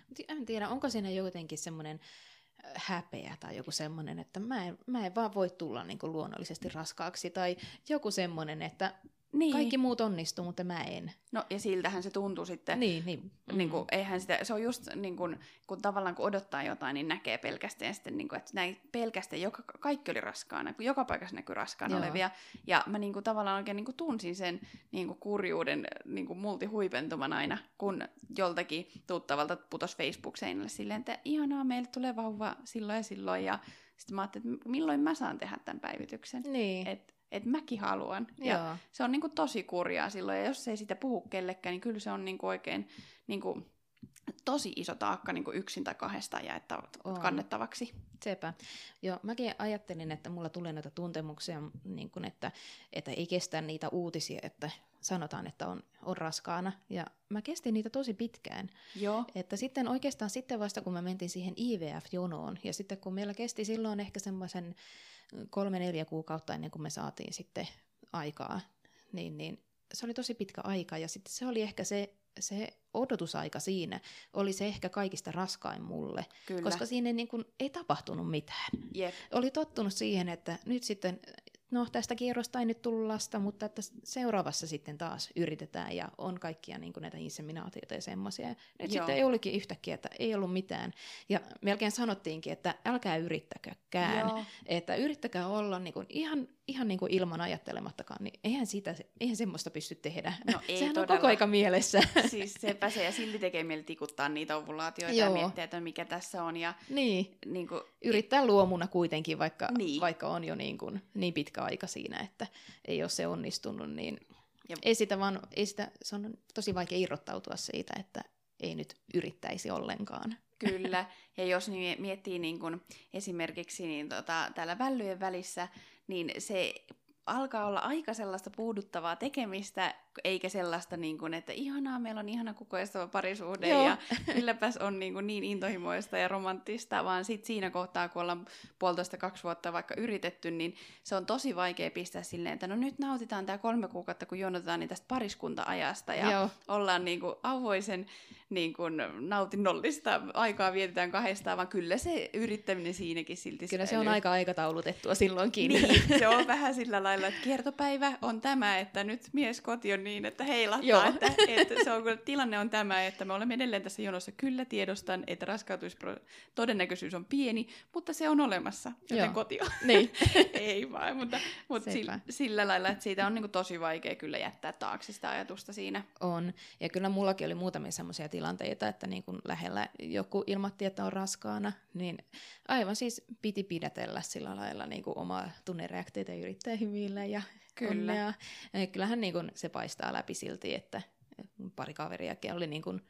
Mut en tiedä, onko siinä jotenkin semmoinen äh, häpeä tai joku semmoinen, että mä en, mä en vaan voi tulla niin kuin luonnollisesti raskaaksi, tai joku semmoinen, että Niin. kaikki muut onnistuu, mutta mä en. No ja siltähän se tuntuu sitten. Niin, niin. Niin kuin, eihän sitä, se on just niin kuin, kun tavallaan kun odottaa jotain, niin näkee pelkästään sitten, niin kuin, että näin pelkästään, joka, kaikki oli raskaana, kun joka paikassa näkyy raskaana Joo. olevia. Ja mä niin kuin, tavallaan oikein niin kuin, tunsin sen niin kuin, kurjuuden niin kuin, multihuipentuman aina, kun joltakin tuttavalta putos Facebook-seinälle silleen, että ihanaa, meille tulee vauva silloin ja silloin. Ja sitten mä ajattelin, että milloin mä saan tehdä tämän päivityksen. Niin, Että et mäkin haluan. Ja se on niinku tosi kurjaa silloin, ja jos ei sitä puhu kellekään, niin kyllä se on niinku oikein niinku, tosi iso taakka niinku yksin tai kahdesta jaettava, On. kannettavaksi. Sepä. Joo, mäkin ajattelin, että mulla tulee näitä tuntemuksia, niin kun, että, että ei kestä niitä uutisia, että sanotaan, että on, on raskaana. Ja mä kestin niitä tosi pitkään. Joo. Että sitten oikeastaan sitten vasta, kun mä mentiin siihen IVF-jonoon, ja sitten kun meillä kesti silloin ehkä semmoisen kolme-neljä kuukautta ennen kuin me saatiin sitten aikaa, niin, niin se oli tosi pitkä aika, ja sitten se oli ehkä se, se odotusaika siinä, oli se ehkä kaikista raskain mulle, Kyllä. koska siinä ei, niin kuin, ei tapahtunut mitään. Jep. Oli tottunut siihen, että nyt sitten, no tästä kierrosta ei nyt tullut lasta, mutta että seuraavassa sitten taas yritetään ja on kaikkia niin kuin näitä inseminaatioita ja semmoisia. Nyt Joo. sitten ei olikin yhtäkkiä, että ei ollut mitään. Ja melkein sanottiinkin, että älkää yrittäkökään. Joo. Että yrittäkää olla niin kuin ihan, ihan niin kuin ilman ajattelemattakaan, niin eihän, sitä, eihän semmoista pysty tehdä. No ei Sehän on todella. koko aika mielessä. siis sepä se, ja silti tekee mieli tikuttaa niitä ovulaatioita Joo. ja miettiä, että mikä tässä on. Ja niin, niinku, yrittää luomuna kuitenkin, vaikka, Niin. vaikka on jo niin, kuin, niin pitkä aika siinä, että ei ole se onnistunut, niin Ja- ei sitä vaan, ei sitä, se on tosi vaikea irrottautua siitä, että ei nyt yrittäisi ollenkaan. Kyllä, ja jos miettii niin kun esimerkiksi niin tota, täällä vällyjen välissä, niin se alkaa olla aika sellaista puuduttavaa tekemistä, eikä sellaista, niin kuin, että ihanaa, meillä on ihana kukoistava parisuhde Joo. ja kylläpäs on niin, kuin niin intohimoista ja romanttista, vaan sit siinä kohtaa, kun ollaan puolitoista kaksi vuotta vaikka yritetty, niin se on tosi vaikea pistää silleen, että no nyt nautitaan tämä kolme kuukautta, kun jonotetaan niin tästä pariskunta-ajasta ja Joo. ollaan niin kuin avoisen niin kuin nautinnollista aikaa vietetään kahdestaan, vaan kyllä se yrittäminen siinäkin silti Kyllä se on aika aikataulutettua silloinkin. Niin, se on vähän sillä lailla, että kiertopäivä on tämä, että nyt mies koti on niin, että heilahtaa, Joo. että, että se on, tilanne on tämä, että me olemme edelleen tässä jonossa. Kyllä tiedostan, että todennäköisyys on pieni, mutta se on olemassa, joten Joo. koti on. Niin. Ei vaan, mutta, mutta sillä, sillä lailla, että siitä on niin kuin tosi vaikea kyllä jättää taakse sitä ajatusta siinä. On, ja kyllä mullakin oli muutamia semmoisia tilanteita, että niin kuin lähellä joku ilmoitti, että on raskaana, niin aivan siis piti pidätellä sillä lailla niin kuin omaa tunnereaktioita ja yrittää hymyillä ja Kyllä. onnea. Ja kyllähän niin kuin se paistaa läpi silti, että pari kaveriakin oli niin kuin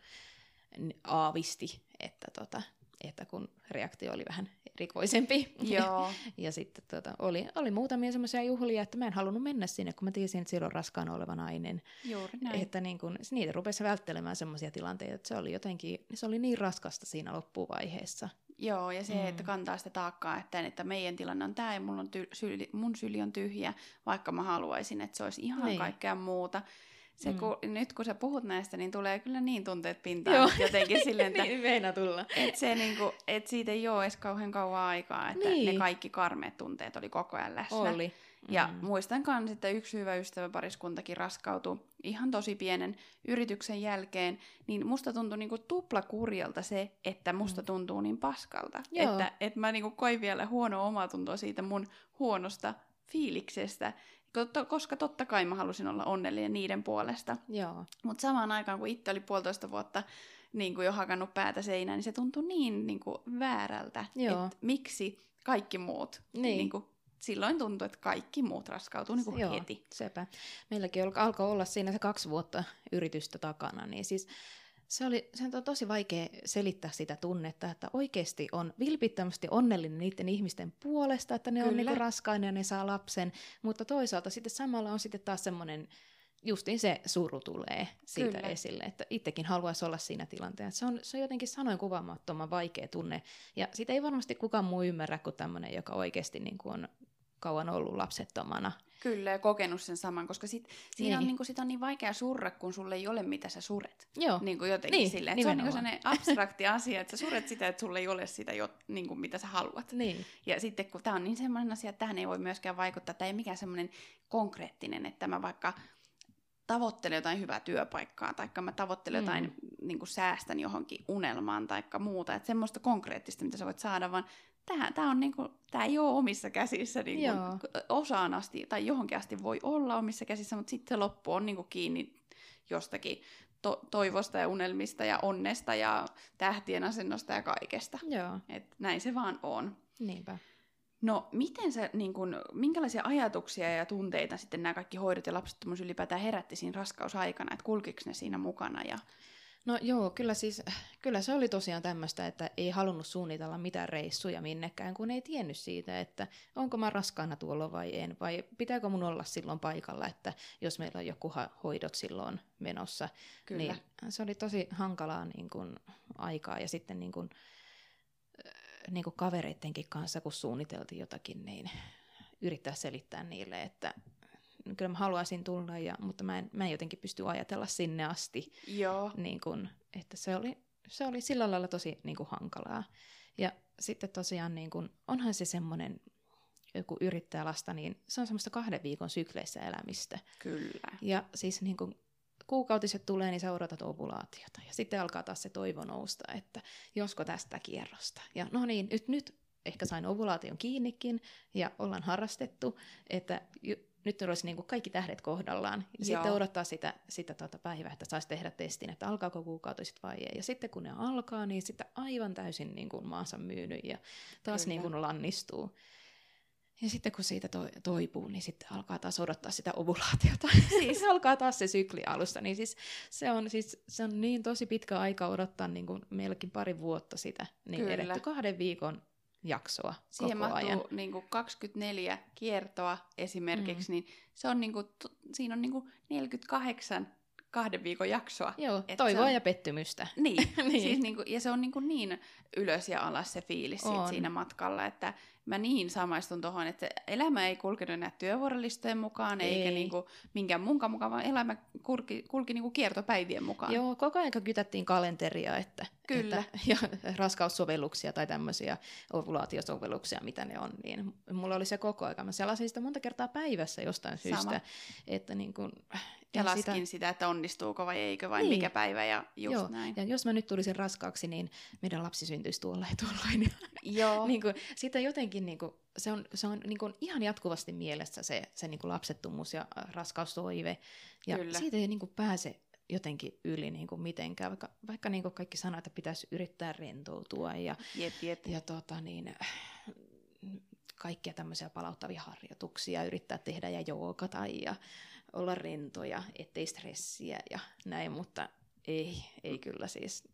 aavisti, että, tota, että kun reaktio oli vähän erikoisempi. Joo. ja sitten tota, oli, oli muutamia semmoisia juhlia, että mä en halunnut mennä sinne, kun mä tiesin, että siellä on raskaana oleva nainen. Juuri näin. Että niin kun, niitä rupesi välttelemään semmoisia tilanteita, että se oli jotenkin, se oli niin raskasta siinä loppuvaiheessa. Joo, ja se, mm. että kantaa sitä taakkaa, että, että meidän tilanne on tämä ja mun, on ty- syli, mun syli on tyhjä, vaikka mä haluaisin, että se olisi ihan niin. kaikkea muuta. Se, mm. kun, nyt kun sä puhut näistä, niin tulee kyllä niin tunteet pintaan Joo. jotenkin silleen, että, niin tulla. Et se, niin kuin, et siitä ei ole edes kauhean kauan aikaa, että niin. ne kaikki karmeet tunteet oli koko ajan läsnä. Oli. Ja muistan myös, että yksi hyvä ystäväpariskuntakin raskautui ihan tosi pienen yrityksen jälkeen, niin musta tuntui niinku tuplakurjalta se, että musta mm. tuntuu niin paskalta. Joo. Että, että mä niinku koin vielä huono omatuntoa siitä mun huonosta fiiliksestä, koska totta kai mä halusin olla onnellinen niiden puolesta. Mutta samaan aikaan, kun itse oli puolitoista vuotta niin kuin jo hakannut päätä seinään, niin se tuntui niin, niin kuin väärältä, että miksi kaikki muut niin. Niin kuin, silloin tuntui, että kaikki muut raskautuu niin kuin Joo, heti. sepä. Meilläkin alkoi olla siinä se kaksi vuotta yritystä takana, niin siis se, oli, se on tosi vaikea selittää sitä tunnetta, että oikeasti on vilpittömästi onnellinen niiden ihmisten puolesta, että ne Kyllä. on niinku raskaina ja ne saa lapsen, mutta toisaalta sitten samalla on sitten taas semmoinen, justiin se suru tulee siitä Kyllä. esille, että itsekin haluaisi olla siinä tilanteessa. Se on, se on jotenkin sanoin kuvaamattoman vaikea tunne, ja sitä ei varmasti kukaan muu ymmärrä kuin tämmöinen, joka oikeasti niin kuin on kauan ollut lapsettomana. Kyllä, ja kokenut sen saman, koska sit, siinä niin. on, niin kuin, sit on niin vaikea surra, kun sulle ei ole, mitä sä suret. Joo. Niin kuin jotenkin niin, silleen, se on niin sellainen abstrakti asia, että sä suret sitä, että sulle ei ole sitä, jo, niin kuin, mitä sä haluat. Niin. Ja sitten kun tämä on niin semmoinen asia, että tähän ei voi myöskään vaikuttaa, tämä ei mikään semmoinen konkreettinen, että mä vaikka tavoittelen jotain hyvää työpaikkaa, tai mä tavoittelen mm. jotain, niin kuin säästän johonkin unelmaan tai muuta, että semmoista konkreettista, mitä sä voit saada, vaan tämä, tämä, on niinku, tämä ei ole omissa käsissä niinku, osaan asti, tai johonkin asti voi olla omissa käsissä, mutta sitten se loppu on niinku kiinni jostakin to- toivosta ja unelmista ja onnesta ja tähtien asennosta ja kaikesta. Joo. Et näin se vaan on. Niinpä. No, miten se, niin kun, minkälaisia ajatuksia ja tunteita sitten nämä kaikki hoidot ja lapsettomuus ylipäätään herätti siinä raskausaikana, että kulkiko ne siinä mukana? Ja... No joo, kyllä siis, kyllä se oli tosiaan tämmöistä, että ei halunnut suunnitella mitään reissuja minnekään, kun ei tiennyt siitä, että onko mä raskaana tuolla vai en, vai pitääkö mun olla silloin paikalla, että jos meillä on joku hoidot silloin menossa. Kyllä. Niin se oli tosi hankalaa niin kuin, aikaa ja sitten niin kuin, niin kuin kavereittenkin kanssa, kun suunniteltiin jotakin, niin yrittää selittää niille, että kyllä mä haluaisin tulla, ja, mutta mä en, mä en jotenkin pysty ajatella sinne asti. Joo. Niin kun, että se oli, se oli sillä lailla tosi niin kuin, hankalaa. Ja sitten tosiaan niin kun, onhan se semmoinen, joku yrittää lasta, niin se on semmoista kahden viikon sykleissä elämistä. Kyllä. Ja siis niin kun, kuukautiset tulee, niin sä odotat ovulaatiota. Ja sitten alkaa taas se toivo nousta, että josko tästä kierrosta. Ja no niin, nyt, nyt ehkä sain ovulaation kiinnikin ja ollaan harrastettu, että nyt olisi niin kuin kaikki tähdet kohdallaan. Ja Joo. sitten odottaa sitä, sitä tuota päivää, että saisi tehdä testin, että alkaako kuukautiset vai ei. Ja sitten kun ne alkaa, niin sitten aivan täysin niin kuin maansa myynyt ja taas niin kuin lannistuu. Ja sitten kun siitä to- toipuu, niin sitten alkaa taas odottaa sitä ovulaatiota. Siis alkaa taas se sykli alusta. Niin siis se, on, siis se on niin tosi pitkä aika odottaa niin kuin meilläkin pari vuotta sitä. Niin Kyllä. edetty kahden viikon jaksoa Siihen koko mahtuu ajan. niin kuin 24 kiertoa esimerkiksi, mm. niin se on niin kuin, siinä on niin kuin 48 kahden viikon jaksoa. Joo, Et toivoa on- ja pettymystä. Niin, Niin. niin. Siis niinku, ja se on niinku niin ylös ja alas se fiilis siitä siinä matkalla, että mä niin samaistun tuohon, että elämä ei kulkenut enää työvuorolistojen mukaan, ei. eikä Ei. niinku minkään muunkaan mukaan, vaan elämä kulki, kulki niinku kiertopäivien mukaan. Joo, koko ajan kytättiin kalenteria, että, Kyllä. Että, ja raskaussovelluksia tai tämmöisiä ovulaatiosovelluksia, mitä ne on, niin mulla oli se koko ajan. Mä selasin sitä monta kertaa päivässä jostain Sama. syystä, että niin kun, ja laskin sitä... sitä, että onnistuuko vai eikö, vai Niin. mikä päivä ja just Joo, näin. ja jos mä nyt tulisin raskaaksi, niin meidän lapsi syntyisi tuolla ja tuollain. Ja Joo, niin kuin, sitä jotenkin, niin kuin, se on, se on niin kuin ihan jatkuvasti mielessä se, se niin kuin lapsettomuus ja äh, raskaustoive. Ja Kyllä. siitä ei niin kuin pääse jotenkin yli niin kuin mitenkään, vaikka, vaikka niin kuin kaikki sanoo, että pitäisi yrittää rentoutua ja, jep, jep. ja tota niin, äh, kaikkia tämmöisiä palauttavia harjoituksia yrittää tehdä ja joogata ja olla rentoja, ettei stressiä ja näin, mutta ei, ei kyllä siis.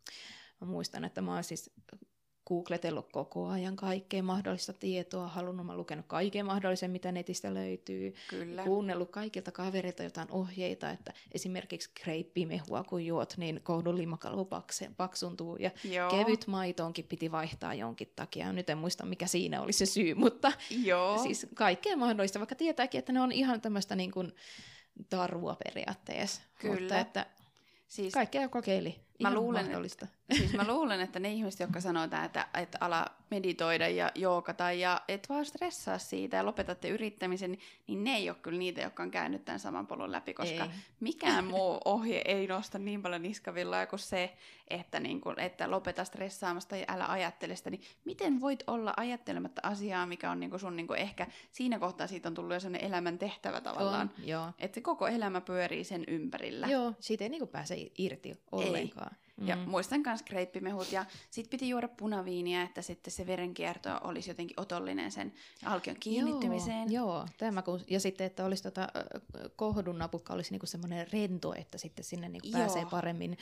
Mä muistan, että mä oon siis googletellut koko ajan kaikkea mahdollista tietoa, halunnut, mä lukenut kaiken mahdollisen, mitä netistä löytyy, Kyllä. kuunnellut kaikilta kavereilta jotain ohjeita, että esimerkiksi kreippimehua kun juot, niin kohdun limakalvo pakse- paksuntuu ja Joo. kevyt maitoonkin piti vaihtaa jonkin takia. Nyt en muista, mikä siinä oli se syy, mutta Joo. siis kaikkea mahdollista, vaikka tietääkin, että ne on ihan tämmöistä niin kuin tarua periaatteessa. Kyllä. Mutta että siis, kaikkea kokeili. Mä Ihan luulen, mahdollista. siis mä luulen, että ne ihmiset, jotka sanotaan, että, että ala meditoida ja joogata ja et vaan stressaa siitä ja lopetatte yrittämisen, niin- niin ne ei ole kyllä niitä, jotka on käynyt tämän saman polun läpi, koska Ei. mikään muu ohje ei nosta niin paljon niskavillaa kuin se, että, niin kuin, että lopeta stressaamasta ja älä ajattele sitä. Niin miten voit olla ajattelematta asiaa, mikä on niin kuin sun niin kuin ehkä siinä kohtaa siitä on tullut jo sellainen elämän tehtävä tavallaan. On, joo. Että se koko elämä pyörii sen ympärillä. Joo, siitä ei niinku pääse irti ollenkaan. Ja Mm. muistan myös kreippimehut ja sit piti juoda punaviiniä, että sitten se verenkierto olisi jotenkin otollinen sen alkion kiinnittymiseen. Joo, joo. Tämä, kun, ja sitten, että olisi tota, ö, kohdun napukka olisi niinku semmoinen rento, että sitten sinne niinku Joo. pääsee paremmin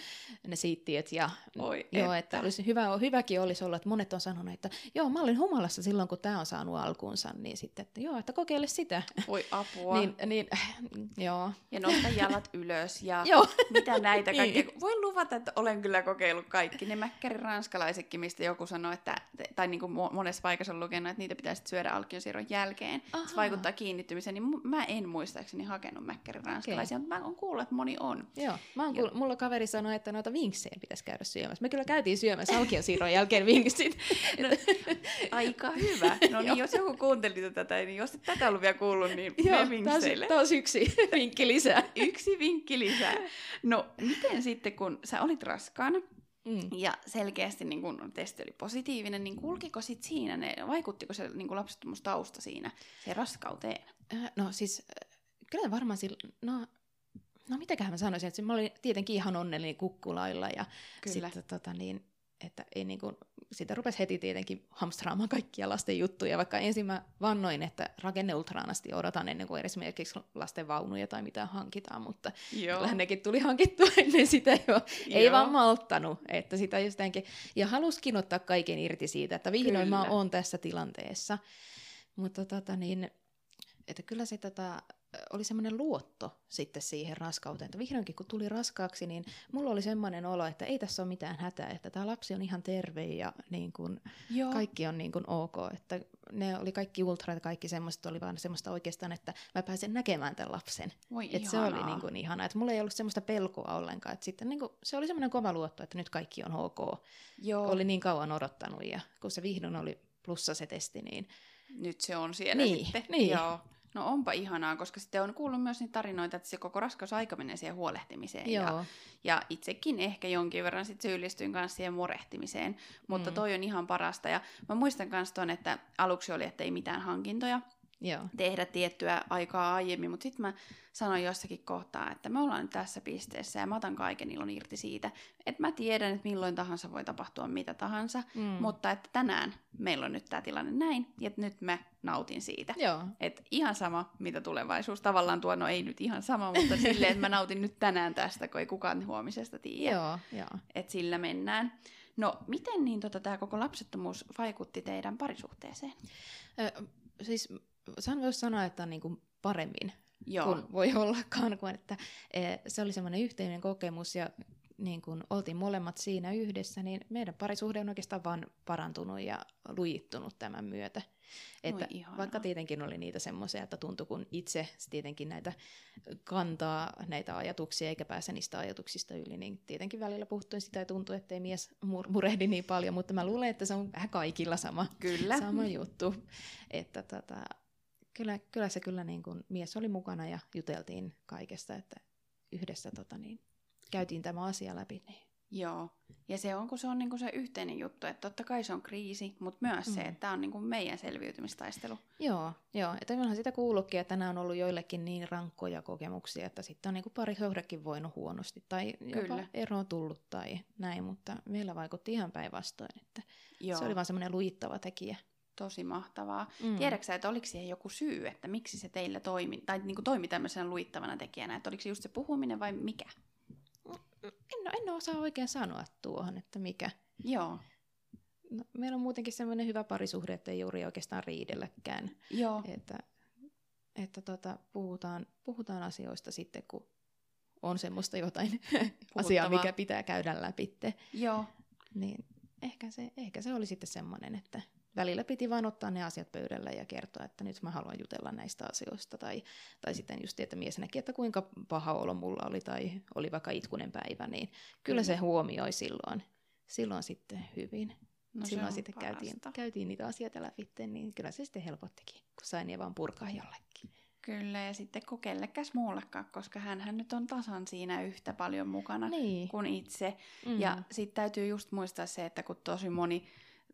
ne siittiöt. Ja, Oi, joo, että. että olisi hyvä, hyväkin olisi olla, että monet on sanonut, että joo, mä olin humalassa silloin, kun tämä on saanut alkuunsa, niin sitten, että joo, että kokeile sitä. Voi apua. niin, niin, joo. Ja nosta jalat ylös ja Joo. mitä näitä kaikkea. Niin. Voin luvata, että olen kyllä kokeillut kaikki. Ne mäkkärin ranskalaisetkin, mistä joku sanoi, että, tai niin kuin mo- monessa paikassa on lukenut, että niitä pitäisi syödä alkionsiirron jälkeen. Ahaa. Se vaikuttaa kiinnittymiseen, niin mä en muistaakseni hakenut mäkkärin ranskalaisia, mutta mä oon kuullut, että moni on. Joo, mä oon kuullut, mulla kaveri sanoi, että noita vinksejä pitäisi käydä syömässä. Me kyllä käytiin syömässä alkiosiirron jälkeen vinksit. Aika hyvä. No niin, jos joku kuunteli tätä, niin jos et tätä ollut vielä kuullut, niin Joo, vinkseille. taas yksi vinkki lisää. Yksi vinkki lisää. No, miten sitten, kun sä olit raskaana Mm. ja selkeästi niin kun testi oli positiivinen, niin kulkiko sit siinä, ne, vaikuttiko se niin lapsettomuustausta siinä se raskauteen? Äh, No siis, äh, kyllä varmaan sillä, no, no mitäköhän mä sanoisin, että mä olin tietenkin ihan onnellinen kukkulailla ja Kyllä. sitten tota niin, että ei niinku, sitä rupesi heti tietenkin hamstraamaan kaikkia lasten juttuja, vaikka ensin mä vannoin, että rakenneultraanasti odotan ennen kuin esimerkiksi lasten vaunuja tai mitä hankitaan, mutta. Kyllähän nekin tuli hankittua ennen sitä jo. Ei Joo. vaan malttanut, että sitä jotenkin, ja haluskin ottaa kaiken irti siitä, että vihdoin mä Kyllä. oon tässä tilanteessa. Mutta tota niin, että kyllä se tota, oli semmoinen luotto sitten siihen raskauteen, että vihdoinkin kun tuli raskaaksi, niin mulla oli semmoinen olo, että ei tässä ole mitään hätää, että tämä lapsi on ihan terve ja niin kuin, Joo. kaikki on niin kuin ok, että ne oli kaikki ultrat ja kaikki semmoista, oli vaan semmoista oikeastaan, että mä pääsen näkemään tämän lapsen. Voi Et se oli niin kuin ihana, että mulla ei ollut semmoista pelkoa ollenkaan, että sitten niin kuin, se oli semmoinen kova luotto, että nyt kaikki on ok. Joo. Oli niin kauan odottanut ja kun se vihdoin oli plussa se testi, niin Nyt se on siellä Niin, sitten. niin. Joo. No onpa ihanaa, koska sitten on kuullut myös niitä tarinoita, että se koko raskausaika menee siihen huolehtimiseen. Ja, joo, ja itsekin ehkä jonkin verran sit syyllistyin kanssa siihen murehtimiseen, mutta Mm. toi on ihan parasta. Ja mä muistan myös ton, että aluksi oli, että ei mitään hankintoja. Joo. tehdä tiettyä aikaa aiemmin, mutta sitten mä sanoin jossakin kohtaa, että me ollaan nyt tässä pisteessä ja mä otan kaiken ilon irti siitä, että mä tiedän, että milloin tahansa voi tapahtua mitä tahansa, Mm. mutta että tänään meillä on nyt tämä tilanne näin, ja että nyt mä nautin siitä. Joo. Et ihan sama, mitä tulevaisuus tavallaan tuo, no ei nyt ihan sama, mutta silleen, että mä nautin nyt tänään tästä, kun ei kukaan huomisesta tiedä. Joo, joo. Että sillä mennään. No, miten niin tota, tämä koko lapsettomuus vaikutti teidän parisuhteeseen? Ö, siis saan voisi sanoa, että on niin kuin paremmin Joo. kuin voi ollakaan, kun että eh, se oli semmoinen yhteinen kokemus ja niin kun oltiin molemmat siinä yhdessä, niin meidän parisuhde on oikeastaan vaan parantunut ja lujittunut tämän myötä. Että vaikka tietenkin oli niitä semmoisia, että tuntui kun itse tietenkin näitä kantaa näitä ajatuksia eikä pääse niistä ajatuksista yli, niin tietenkin välillä puhuttiin sitä ja tuntui, ettei mies mur- murehdi niin paljon, mutta mä luulen, että se on vähän kaikilla sama, Kyllä. sama juttu. Että tota, kyllä, kyllä se kyllä niin kuin, mies oli mukana ja juteltiin kaikesta, että yhdessä tota, niin, käytiin tämä asia läpi. Niin. Joo. Ja se on, kun se on niinku se yhteinen juttu, että totta kai se on kriisi, mutta myös mm. se, että tämä on niinku meidän selviytymistaistelu. Joo, joo. Että onhan sitä kuullutkin, että nämä on ollut joillekin niin rankkoja kokemuksia, että sitten on niin parisuhdekin voinut huonosti tai jopa Kyllä. ero on tullut tai näin, mutta meillä vaikutti ihan päinvastoin, että Joo. se oli vaan semmoinen lujittava tekijä. Tosi mahtavaa. Mm. Mm. Tiedätkö sä, että oliko siihen joku syy, että miksi se teillä toimi, tai niinku toimi tämmöisenä luittavana tekijänä, että oliko se just se puhuminen vai mikä? En, en osaa oikein sanoa tuohon, että mikä. Joo. No, meillä on muutenkin semmoinen hyvä parisuhde, että ei juuri oikeastaan riidelläkään. Joo. Että, että tota, puhutaan, puhutaan asioista sitten, kun on semmoista jotain asiaa, mikä pitää käydä läpi. Joo. Niin ehkä se, ehkä se oli sitten semmoinen, että välillä piti vain ottaa ne asiat pöydälle ja kertoa, että nyt mä haluan jutella näistä asioista. Tai, tai sitten just, että mies näki, että kuinka paha olo mulla oli tai oli vaikka itkunen päivä, niin kyllä, se huomioi silloin, silloin sitten hyvin. No, silloin sitten käytiin, parasta. käytiin niitä asioita läpi, niin kyllä se sitten helpottikin, kun sain ne vaan purkaa jollekin. Kyllä, ja sitten kun kellekäs muullekaan, koska hän nyt on tasan siinä yhtä paljon mukana Niin. kuin itse. Mm. Ja sitten täytyy just muistaa se, että kun tosi moni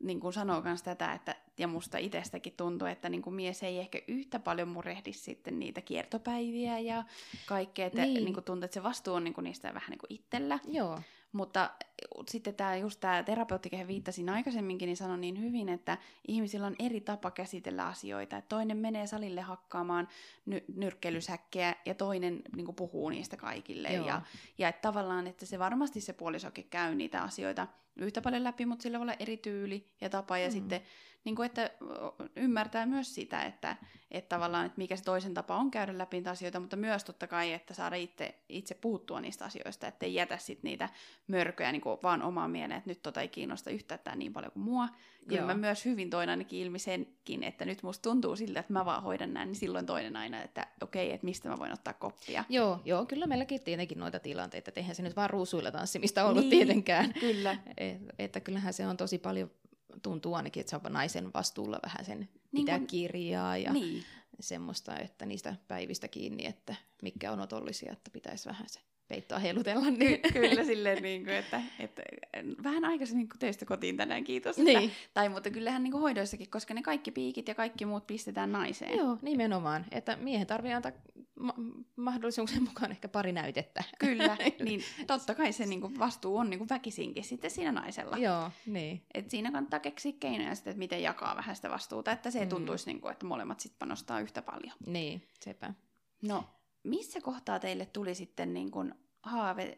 niin kuin sanoo myös tätä, että, ja musta itsestäkin tuntuu, että niin kuin mies ei ehkä yhtä paljon murehdi sitten niitä kiertopäiviä ja kaikkea, että Niin. niin. kuin tuntuu, että se vastuu on niin kuin niistä vähän niin kuin itsellä. Joo, Mutta sitten tämä just tämä terapeutti, kehen viittasin aikaisemminkin, niin sanoi niin hyvin, että ihmisillä on eri tapa käsitellä asioita. Että toinen menee salille hakkaamaan ny- nyrkkeilysäkkejä ja toinen niin kuin puhuu niistä kaikille. Joo. Ja, ja että tavallaan, että se varmasti se puolisokin käy niitä asioita yhtä paljon läpi, mutta sillä voi olla eri tyyli ja tapa. Ja Mm. sitten niin kuin, että ymmärtää myös sitä, että, että tavallaan, että mikä se toisen tapa on käydä läpi niitä asioita, mutta myös totta kai, että saada itse, itse puhuttua niistä asioista, ettei jätä sit niitä mörköjä niin kuin vaan omaan mieleen, että nyt tota ei kiinnosta yhtään tää niin paljon kuin mua. Kyllä Joo. mä myös hyvin toin ainakin ilmi senkin, että nyt musta tuntuu siltä, että mä vaan hoidan näin, niin silloin toinen aina, että okei, että mistä mä voin ottaa koppia. joo, joo, kyllä meilläkin tietenkin noita tilanteita, että eihän se nyt vaan ruusuilla tanssimista ollut Niin. tietenkään. Kyllä. Et, että kyllähän se on tosi paljon, tuntuu ainakin, että se on naisen vastuulla vähän sen Niin pitää kun- kirjaa ja Niin. semmoista, että niistä päivistä kiinni, että mitkä on otollisia, että pitäisi vähän se peittoa heilutella. Niin. Ky- kyllä silleen, niin kuin, että, että vähän aikaisemmin kuin töistä kotiin tänään, kiitos. Niin. Että, tai mutta kyllähän niin kuin hoidoissakin, koska ne kaikki piikit ja kaikki muut pistetään naiseen. Joo, nimenomaan. Että miehen tarvii antaa ma- mahdollisuuksien mukaan ehkä pari näytettä. Kyllä, niin totta kai se niin kuin vastuu on niin kuin väkisinkin sitten siinä naisella. Joo, niin. Et siinä kannattaa keksiä keinoja sitten, että miten jakaa vähän sitä vastuuta, että se Mm. tuntuisi, niin kuin, että molemmat sitten panostaa yhtä paljon. Niin, sepä. No, missä kohtaa teille tuli sitten niin kuin haave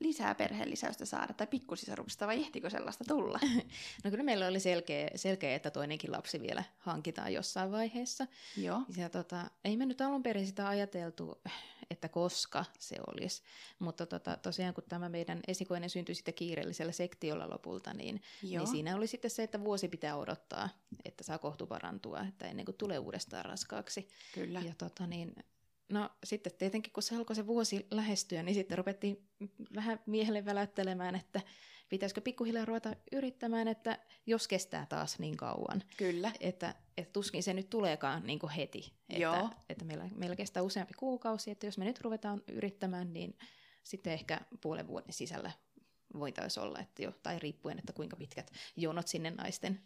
lisää perheenlisäystä saada, tai pikkusisaruksesta, vai ehtikö sellaista tulla? No kyllä meillä oli selkeä, selkeä, että toinenkin lapsi vielä hankitaan jossain vaiheessa. Joo. Ja tota, ei me nyt alun perin sitä ajateltu, että koska se olisi. Mutta tota, tosiaan kun tämä meidän esikoinen syntyi sitten kiireellisellä sektiolla lopulta, niin, Joo. niin siinä oli sitten se, että vuosi pitää odottaa, että saa kohtu parantua, että ennen kuin tulee uudestaan raskaaksi. Kyllä. Ja tota niin, no sitten tietenkin kun se alkoi se vuosi lähestyä, niin sitten ruvettiin vähän miehelle väläyttelemään, että pitäisikö pikkuhiljaa ruveta yrittämään, että jos kestää taas niin kauan, Kyllä. että, että tuskin se nyt tuleekaan niin kuin heti. Joo. Että, että meillä, meillä kestää useampi kuukausi, että jos me nyt ruvetaan yrittämään, niin sitten ehkä puolen vuoden sisällä voitaisiin olla, että jo, tai riippuen, että kuinka pitkät jonot sinne naisten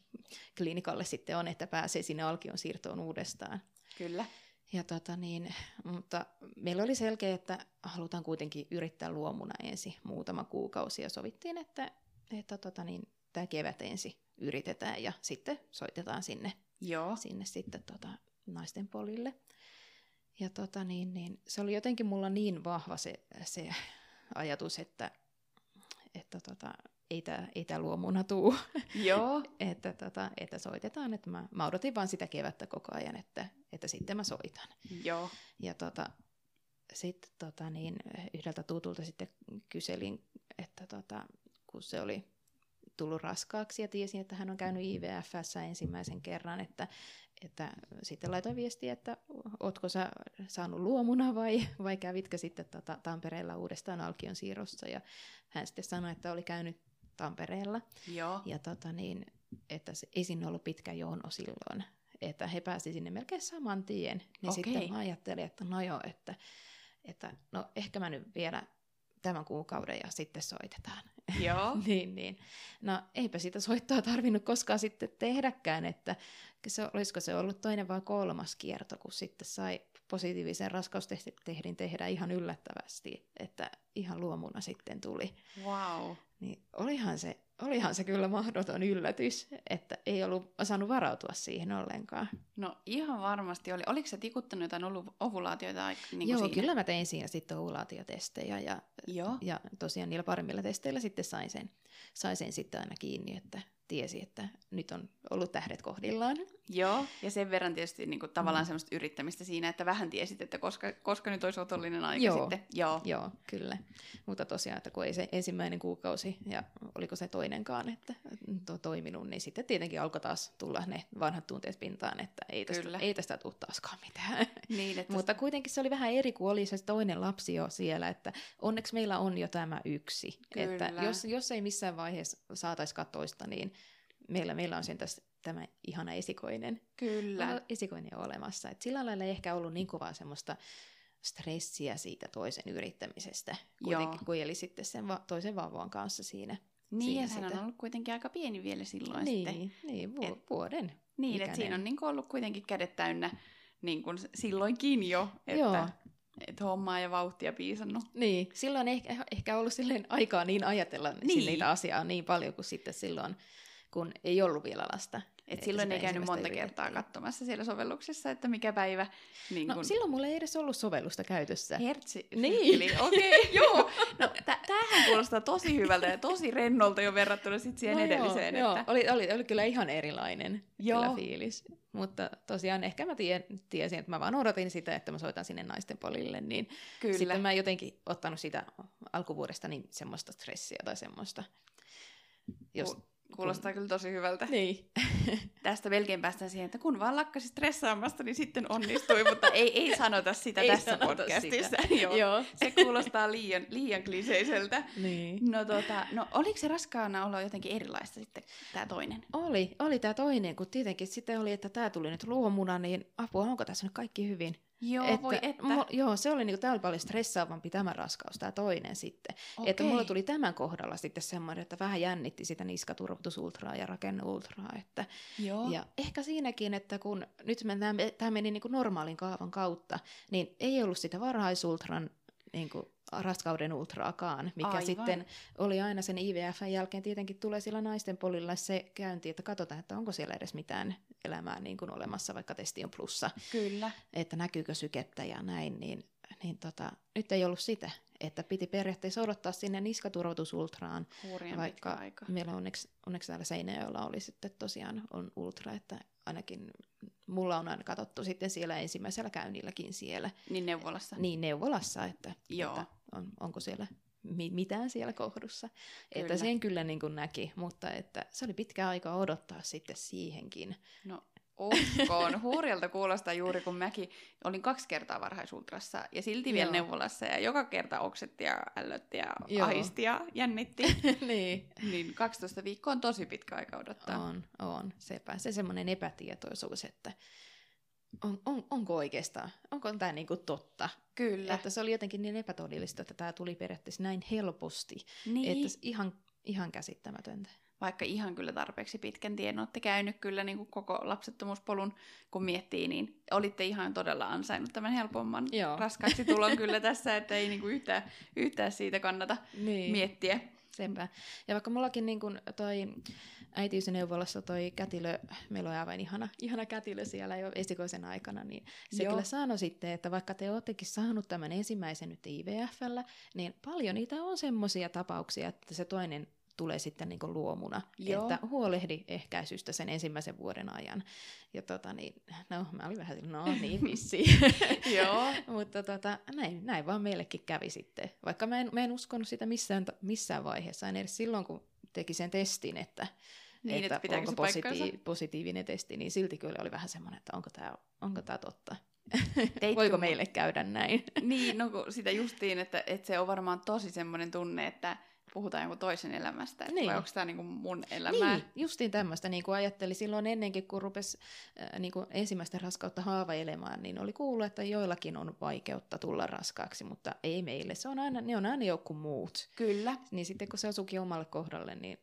klinikalle sitten on, että pääsee sinne alkion siirtoon uudestaan. Kyllä. Ja tota niin, mutta meillä oli selkeä, että halutaan kuitenkin yrittää luomuna ensin muutama kuukausi ja sovittiin, että, että tota niin, tämä kevät ensin yritetään ja sitten soitetaan sinne, Joo. sinne sitten tota naisten polille. Ja tota niin, niin, se oli jotenkin mulla niin vahva se, se ajatus, että, että tota, ei tämä ei tää luomuna tuu, Joo. että, tota, että soitetaan. Että mä, mä odotin vaan sitä kevättä koko ajan, että, että sitten mä soitan. Joo. Ja tota, sitten tota, niin, yhdeltä tutulta sitten kyselin, että tota, kun se oli tullut raskaaksi ja tiesin, että hän on käynyt IVFssä ensimmäisen kerran, että, että sitten laitoin viestiä, että ootko sä saanut luomuna vai, vai kävitkö sitten tota Tampereella uudestaan Alkion siirrossa. Ja hän sitten sanoi, että oli käynyt Tampereella Joo. ja tota niin, että se, ei sinne ollut pitkä jono silloin, että he pääsi sinne melkein saman tien. Niin Okei. sitten mä ajattelin, että no joo, että, että no ehkä mä nyt vielä tämän kuukauden ja sitten soitetaan. Joo. niin, niin. No eipä sitä soittoa tarvinnut koskaan sitten tehdäkään, että se, olisiko se ollut toinen vai kolmas kierto, kun sitten sai positiivisen raskaustehdin tehdä ihan yllättävästi, että ihan luomuna sitten tuli. Wow. Niin olihan se, olihan se kyllä mahdoton yllätys, että ei ollut osannut varautua siihen ollenkaan. No ihan varmasti oli. Oliko se tikuttanut jotain ovulaatioita niin Joo, siinä? kyllä mä tein siinä sitten ovulaatiotestejä ja, Joo. ja tosiaan niillä paremmilla testeillä sitten sain sen, sain sen sitten aina kiinni, että tiesi, että nyt on ollut tähdet kohdillaan. Joo, ja sen verran tietysti niin kuin, tavallaan Mm. semmoista yrittämistä siinä, että vähän tiesit, että koska, koska nyt olisi otollinen aika Joo. sitten. Joo. Joo, kyllä. Mutta tosiaan, että kun ei se ensimmäinen kuukausi ja oliko se toinenkaan, että to, toiminut, niin sitten tietenkin alkoi taas tulla ne vanhat tunteet pintaan, että ei tästä, Kyllä. ei tästä tule taaskaan mitään. Niin, että Mutta kuitenkin se oli vähän eri, kun oli se toinen lapsi jo siellä, että onneksi meillä on jo tämä yksi. Kyllä. Että jos, jos ei missään vaiheessa saataisikaan toista, niin meillä, meillä on sen tässä tämä ihana esikoinen, kyllä. esikoinen olemassa. Et sillä lailla ei ehkä ollut niin kovaa semmoista stressiä siitä toisen yrittämisestä, kuitenkin, Joo. kun eli sitten sen va- toisen vauvan kanssa siinä. Niin, siinä että hän on sitä. ollut kuitenkin aika pieni vielä silloin sitten. Niin, niin vu- Et- vuoden. Niin, että siinä on niin ollut kuitenkin kädet täynnä niin kuin silloinkin jo, Joo. että, että hommaa ja vauhtia piisannut. Niin, silloin ehkä, ehkä ollut silleen aikaa niin ajatella Niin. niin. niitä asiaa niin paljon kuin sitten silloin, kun ei ollut vielä lasta. Et Että silloin ei käynyt monta kertaa katsomassa siellä sovelluksessa, että mikä päivä niin No kun... silloin mulla ei edes ollut sovellusta käytössä. Hertsi. Niin. Eli okei, okay, joo. No tä- tämähän kuulostaa tosi hyvältä ja tosi rennolta jo verrattuna sit siihen no edelliseen. Joo, että... joo. Oli, oli, oli kyllä ihan erilainen Joo. kyllä fiilis. Mutta tosiaan ehkä mä tien, tiesin, että mä vaan odotin sitä, että mä soitan sinne naisten polille, niin Kyllä. sitten mä en jotenkin ottanut sitä alkuvuodesta niin semmoista stressiä tai semmoista. Jos, Ku- Kuulostaa kyllä tosi hyvältä. Niin. Tästä melkein päästään siihen, että kun vaan lakkasi stressaamasta, niin sitten onnistui, mutta ei, ei sanota sitä Ei tässä sanota podcastissa. sitä. Joo. Joo. Se kuulostaa liian, liian kliseiseltä. Niin. No, tota, no oliko se raskaana olo jotenkin erilaista sitten, tämä toinen? Oli, oli tämä toinen, kun tietenkin sitten oli, että tämä tuli nyt luomuna, niin apua, onko tässä nyt kaikki hyvin? Joo, voi että. Mu, joo, se oli, niinku, tämä oli paljon stressaavampi tämä raskaus, tämä toinen sitten. Okei. Että mulla tuli tämän kohdalla sitten semmoinen, että vähän jännitti sitä niskaturvotusultraa ja rakenneultraa. Että, Joo. ja ehkä siinäkin, että kun nyt tämä meni niin kuin normaalin kaavan kautta, niin ei ollut sitä varhaisultran niin kuin raskauden ultraakaan, mikä Aivan. sitten oli aina sen IVFn jälkeen tietenkin tulee sillä naisten polilla se käynti, että katsotaan, että onko siellä edes mitään elämää niin kuin olemassa, vaikka testi on plussa, Kyllä. että näkyykö sykettä ja näin, niin, niin tota, nyt ei ollut sitä, että piti periaatteessa odottaa sinne niskaturvotusultraan, Hurjan vaikka aika. meillä onneksi, onneksi täällä Seinäjoella oli sitten tosiaan on ultra, että ainakin mulla on aina katsottu sitten siellä ensimmäisellä käynnilläkin siellä, Niin neuvolassa. niin neuvolassa, että, Joo. että on, onko siellä mi- mitään siellä kohdussa. Että Kyllä. sen kyllä niin kuin näki, mutta että se oli pitkä aika odottaa sitten siihenkin. No uskoon. Hurjalta kuulostaa juuri, kun mäkin olin kaksi kertaa varhaisultrassa ja silti vielä Joo. neuvolassa ja joka kerta oksetti ja ällötti ja Joo. ahisti ja jännitti. niin. niin 12 viikkoa on tosi pitkä aika odottaa. On, on. Sepä. Se semmoinen epätietoisuus, että on, on, onko oikeastaan, onko tämä niinku totta? Kyllä. Että se oli jotenkin niin epätodellista, että tämä tuli periaatteessa näin helposti, niin. että ihan, ihan käsittämätöntä. vaikka ihan kyllä tarpeeksi pitkän tien olette käynyt kyllä niin kuin koko lapsettomuuspolun, kun miettii, niin olitte ihan todella ansainnut tämän helpomman Joo. raskaaksi tulon kyllä tässä, että ei niin kuin yhtään, yhtään siitä kannata Niin. miettiä. Sepä. Ja vaikka mullakin niin kun toi äitiysneuvolassa toi kätilö, meillä on aivan ihana, ihana kätilö siellä jo esikoisen aikana, niin se Joo. kyllä sanoi sitten, että vaikka te oottekin saanut tämän ensimmäisen nyt IVFllä, niin paljon niitä on semmoisia tapauksia, että se toinen tulee sitten niin kuin luomuna, Joo. että huolehdi ehkäisystä sen ensimmäisen vuoden ajan. Ja tota niin, no mä olin vähän no niin vissiin. Joo. Mutta tota, näin, näin vaan meillekin kävi sitten. Vaikka mä en, mä en uskonut sitä missään, missään vaiheessa, en edes silloin, kun teki sen testin, että, Niin, että pitääkö onko paikkansa? positiivinen testi, niin silti kyllä oli vähän semmoinen, että onko tämä onko tää totta. Teitkö Voiko meille käydä näin? Niin, no sitä justiin, että, että se on varmaan tosi semmoinen tunne, että puhutaan jonkun toisen elämästä, että Niin. vai onko tämä niinku mun elämää. Niin, justiin tämmöistä, niin kuin ajatteli silloin ennenkin, kun rupesi äh, niin kuin ensimmäistä raskautta haavailemaan, niin oli kuullut, että joillakin on vaikeutta tulla raskaaksi, mutta ei meille. Se on aina, ne on aina joku muut. Kyllä, Niin sitten kun se osuukin omalle kohdalle, niin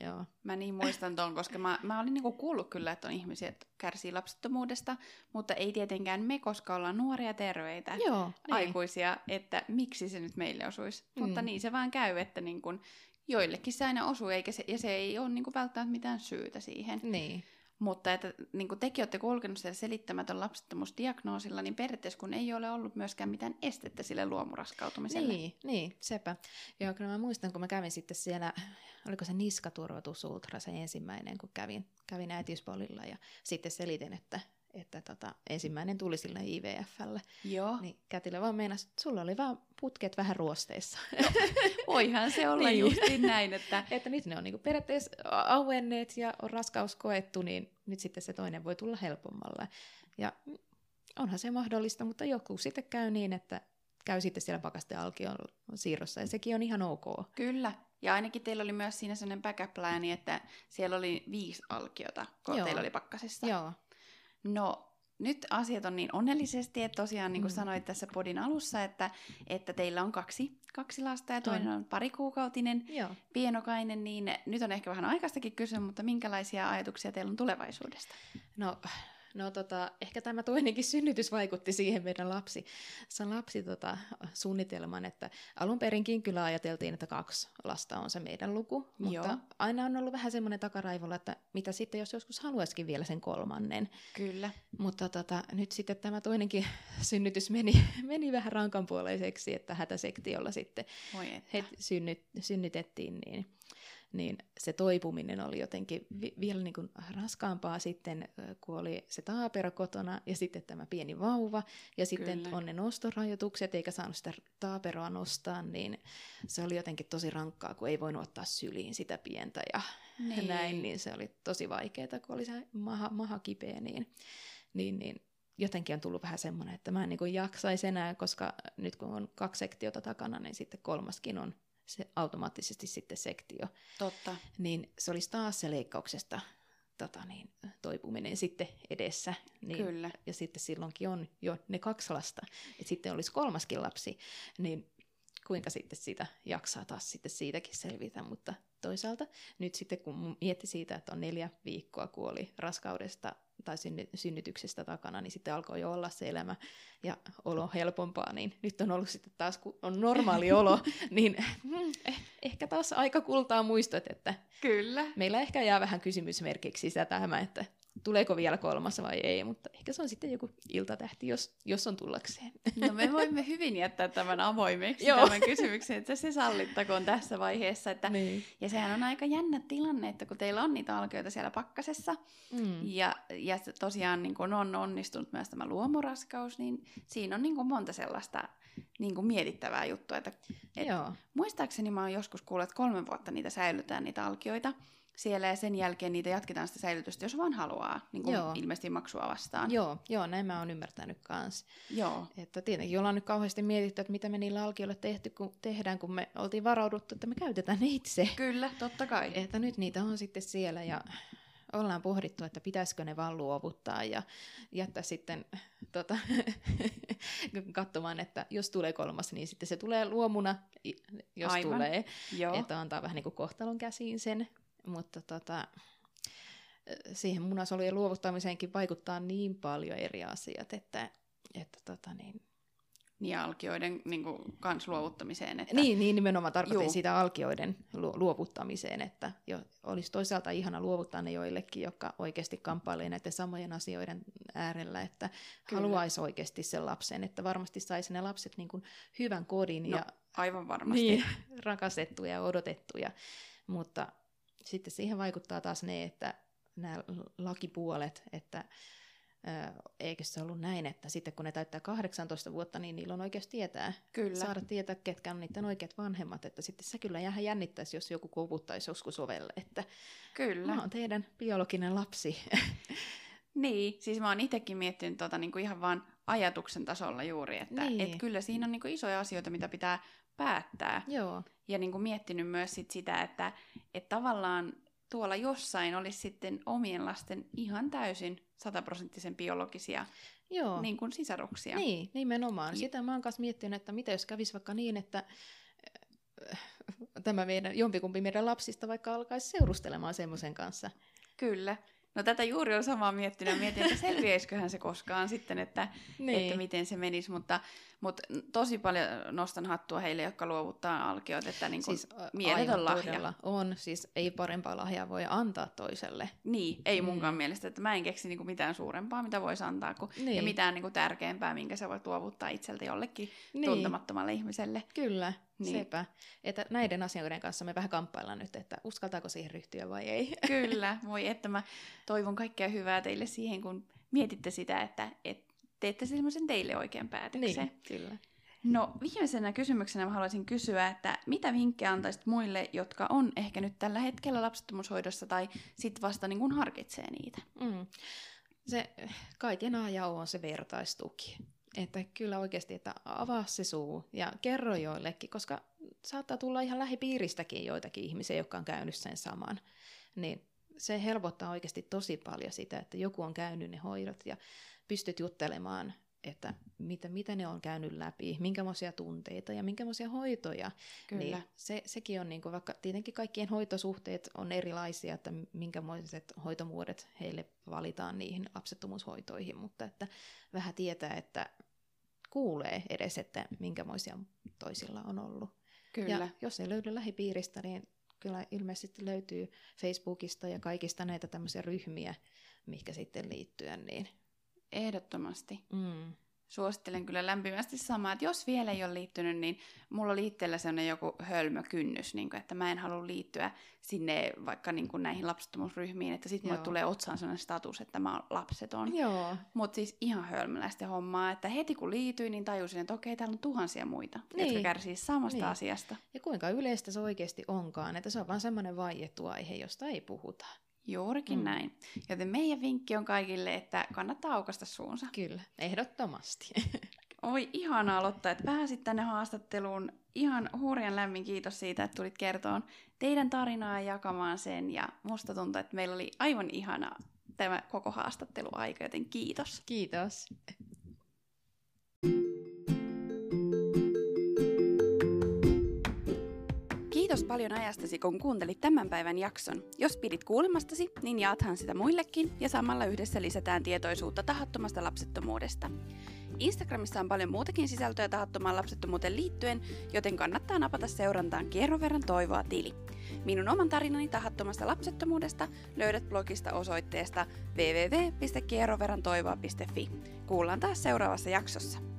joo. mä niin muistan ton, koska mä, mä olin niinku kuullut kyllä, että on ihmisiä, jotka kärsii lapsettomuudesta, mutta ei tietenkään me, koska ollaan nuoria terveitä Joo, niin. aikuisia, että miksi se nyt meille osuisi. Mm. Mutta niin se vaan käy, että niin kun joillekin se aina osuu, eikä se, ja se ei ole niin kuin välttämättä mitään syytä siihen. Niin. Mutta että niin kuin tekin olette kulkenut siellä selittämätön lapsettomuusdiagnoosilla, niin periaatteessa kun ei ole ollut myöskään mitään estettä sille luomuraskautumiselle. Niin, niin, sepä. Joo, kyllä mä muistan, kun mä kävin sitten siellä, oliko se niskaturvotus ultra se ensimmäinen, kun kävin, kävin äitiyspolilla ja sitten selitin, että, että tota, ensimmäinen tuli sillä IVFllä. Joo, Niin kätilö vaan meinasi, että sulla oli vaan putket vähän ruosteissa. voihan se olla Niin. justiin näin, että että nyt ne on niinku periaatteessa auenneet ja on raskaus koettu, niin nyt sitten se toinen voi tulla helpommalla. Ja onhan se mahdollista, mutta joku sitten käy niin, että käy sitten siellä pakasten alkion siirrossa, ja sekin on ihan ok. kyllä. Ja ainakin teillä oli myös siinä sellainen backup että siellä oli viisi alkiota, kun Joo. teillä oli pakkasessa. Joo, No, nyt asiat on niin onnellisesti, että tosiaan niin kuin Mm. sanoit tässä podin alussa, että, että teillä on kaksi, kaksi lasta ja toinen On. on parikuukautinen, joo. pienokainen, niin nyt on ehkä vähän aikaistakin kysyä, mutta minkälaisia ajatuksia teillä on tulevaisuudesta? No, no tota, ehkä tämä toinenkin synnytys vaikutti siihen meidän lapsi, lapsi tota, suunnitelman, että alun perinkin kyllä ajateltiin, että kaksi lasta on se meidän luku, mutta Joo. aina on ollut vähän semmoinen takaraivolla, että mitä sitten, jos joskus haluaisikin vielä sen kolmannen. Kyllä. Mutta tota, nyt sitten tämä toinenkin synnytys meni, meni vähän rankanpuoleiseksi, että hätäsektiolla sitten synnyt, synnytettiin, niin, niin se toipuminen oli jotenkin vi, vielä niin kuin raskaampaa sitten, kun oli se taapero kotona ja sitten tämä pieni vauva ja sitten Kyllä. on ne nostorajoitukset eikä saanut sitä taaperoa nostaa, niin se oli jotenkin tosi rankkaa, kun ei voinut ottaa syliin sitä pientä ja niin. näin, niin se oli tosi vaikeaa, kun oli se maha, maha kipeä, niin, niin, niin jotenkin on tullut vähän semmoinen, että mä en niin jaksaisi enää, koska nyt kun on kaksi sektiota takana, niin sitten kolmaskin on se automaattisesti sitten sektio. Totta. Niin se olisi taas se leikkauksesta tota niin, toipuminen sitten edessä. Niin, Kyllä. Ja sitten silloinkin on jo ne kaksi lasta. Et sitten olisi kolmaskin lapsi, niin kuinka sitten sitä jaksaa taas sitten siitäkin selvitä, mutta toisaalta nyt sitten kun mietti siitä, että on neljä viikkoa kuoli raskaudesta tai synny- synnytyksestä takana, niin sitten alkoi jo olla se elämä ja olo helpompaa, niin nyt on ollut sitten taas, kun on normaali olo, niin eh, ehkä taas aika kultaa muistot, että Kyllä. meillä ehkä jää vähän kysymysmerkiksi sitä tämä, että tuleeko vielä kolmas vai ei, mutta ehkä se on sitten joku iltatähti, jos, jos on tullakseen. No me voimme hyvin jättää tämän avoimeksi, Joo. tämän kysymyksen, että se sallittakoon tässä vaiheessa. Että, Niin. ja sehän on aika jännä tilanne, että kun teillä on niitä alkioita siellä pakkasessa, Mm. ja, ja tosiaan niin kun on onnistunut myös tämä luomuraskaus, niin siinä on niin monta sellaista niin kuin mietittävää juttua. Että, et, Joo. muistaakseni mä oon joskus kuullut, että kolme vuotta niitä säilytään, niitä alkioita siellä, ja sen jälkeen niitä jatketaan sitä säilytystä, jos vaan haluaa, niin kuin Joo. ilmeisesti maksua vastaan. Joo, joo, näin mä oon ymmärtänyt kanssa. Joo. Että tietenkin ollaan nyt kauheasti mietitty, että mitä me niillä alkioilla tehty, kun tehdään, kun me oltiin varauduttu, että me käytetään ne itse. Kyllä, totta kai. Että nyt niitä on sitten siellä ja ollaan pohdittu, että pitäisikö ne vaan luovuttaa ja jättää sitten tota, katsomaan, että jos tulee kolmas, niin sitten se tulee luomuna, jos Aivan. tulee. Joo. Että antaa vähän niin kuin kohtalon käsiin sen. mutta tota, siihen munasolujen luovuttamiseenkin vaikuttaa niin paljon eri asiat, että, että tota niin, niin alkioiden niin kuin, kans luovuttamiseen. Että... Niin, niin, nimenomaan tarkoitin Juu. siitä alkioiden luovuttamiseen, että jo, olisi toisaalta ihana luovuttaa ne joillekin, jotka oikeasti kamppailee näiden samojen asioiden äärellä, että Kyllä. haluaisi oikeasti sen lapsen, että varmasti saisi ne lapset niin kuin hyvän kodin no, ja aivan varmasti. Niin, rakastettuja ja odotettuja, mutta sitten siihen vaikuttaa taas ne, että nämä lakipuolet, että eikö se ollut näin, että sitten kun ne täyttää 18 vuotta, niin niillä on oikeus tietää, kyllä. saada tietää, ketkä on niiden oikeat vanhemmat, että sitten se kyllä ihan jännittäisi, jos joku kovuttaisi joskus ovelle, että kyllä. mä oon teidän biologinen lapsi. niin, siis mä oon itsekin miettinyt tota, niin kuin ihan vaan ajatuksen tasolla juuri, että niin. et kyllä siinä on niin kuin isoja asioita, mitä pitää päättää. Joo. Ja niin kuin miettinyt myös sit sitä, että et tavallaan tuolla jossain olisi sitten omien lasten ihan täysin sataprosenttisen biologisia Joo. Niin kuin sisaruksia. Niin, nimenomaan. Ja... Sitä mä oon kanssa miettinyt, että mitä jos kävisi vaikka niin, että äh, tämä meidän, jompikumpi meidän lapsista vaikka alkaisi seurustelemaan semmoisen kanssa. Kyllä. No tätä juuri on samaa miettinyt mietin, että selviäisiköhän se koskaan sitten, että, niin. että miten se menisi, mutta, mutta tosi paljon nostan hattua heille, jotka luovuttaa alkiot, että niin siis, mieletön lahja. On, siis ei parempaa lahjaa voi antaa toiselle. Niin, ei mm. munkaan mielestä, että mä en keksi niin kuin mitään suurempaa, mitä voisi antaa, kuin, niin. ja mitään niin kuin tärkeämpää, minkä sä voit luovuttaa itseltä jollekin niin. tuntemattomalle ihmiselle. Kyllä, niin. sepä. Että näiden asioiden kanssa me vähän kamppaillaan nyt, että uskaltaako siihen ryhtyä vai ei. Kyllä, voi että mä toivon kaikkea hyvää teille siihen, kun mietitte sitä, että, että teette semmoisen teille oikean päätöksen. Niin, kyllä. No viimeisenä kysymyksenä mä haluaisin kysyä, että mitä vinkkejä antaisit muille, jotka on ehkä nyt tällä hetkellä lapsettomuushoidossa tai sitten vasta niin kun harkitsee niitä? Mm. Se kaiken ajan on se vertaistuki. Että kyllä oikeasti, että avaa se suu ja kerro joillekin, koska saattaa tulla ihan lähipiiristäkin joitakin ihmisiä, jotka on käynyt sen saman. Niin se helpottaa oikeasti tosi paljon sitä, että joku on käynyt ne hoidot ja pystyt juttelemaan, että mitä, mitä ne on käynyt läpi, minkälaisia tunteita ja minkälaisia hoitoja. Kyllä. Niin se, sekin on, niin kuin, vaikka tietenkin kaikkien hoitosuhteet on erilaisia, että minkälaiset hoitomuodot heille valitaan niihin lapsettomuushoitoihin, mutta että vähän tietää, että kuulee edes, että minkälaisia toisilla on ollut. Kyllä. Ja jos ei löydy lähipiiristä, niin kyllä ilmeisesti löytyy Facebookista ja kaikista näitä tämmöisiä ryhmiä, mikä sitten liittyä, niin... Ehdottomasti. Mm. Suosittelen kyllä lämpimästi samaa, että jos vielä ei ole liittynyt, niin mulla oli itsellä sellainen joku hölmökynnys, niin kuin, että mä en halua liittyä sinne vaikka niin kuin näihin lapsettomuusryhmiin, että sitten mulle tulee otsaan sellainen status, että mä oon lapseton. Mutta siis ihan hölmöläistä hommaa, että heti kun liityin, niin tajusin, että okei, täällä on tuhansia muita, niin. jotka kärsii samasta niin. asiasta. Ja kuinka yleistä se oikeasti onkaan, että se on vaan semmoinen vaiettu aihe, josta ei puhuta. Juurikin mm. näin. Joten meidän vinkki on kaikille, että kannattaa aukasta suunsa. Kyllä, ehdottomasti. Oi, ihana aloittaa, että pääsit tänne haastatteluun. Ihan hurjan lämmin kiitos siitä, että tulit kertoon teidän tarinaa ja jakamaan sen. Ja musta tuntuu, että meillä oli aivan ihana tämä koko haastatteluaika, joten kiitos. Kiitos. Kiitos paljon ajastasi, kun kuuntelit tämän päivän jakson. Jos pidit kuulemastasi, niin jaathan sitä muillekin ja samalla yhdessä lisätään tietoisuutta tahattomasta lapsettomuudesta. Instagramissa on paljon muutakin sisältöä tahattomaan lapsettomuuteen liittyen, joten kannattaa napata seurantaan kierron verran toivoa tili. Minun oman tarinani tahattomasta lapsettomuudesta löydät blogista osoitteesta www.kierroverrantoivoa.fi. Kuullaan taas seuraavassa jaksossa.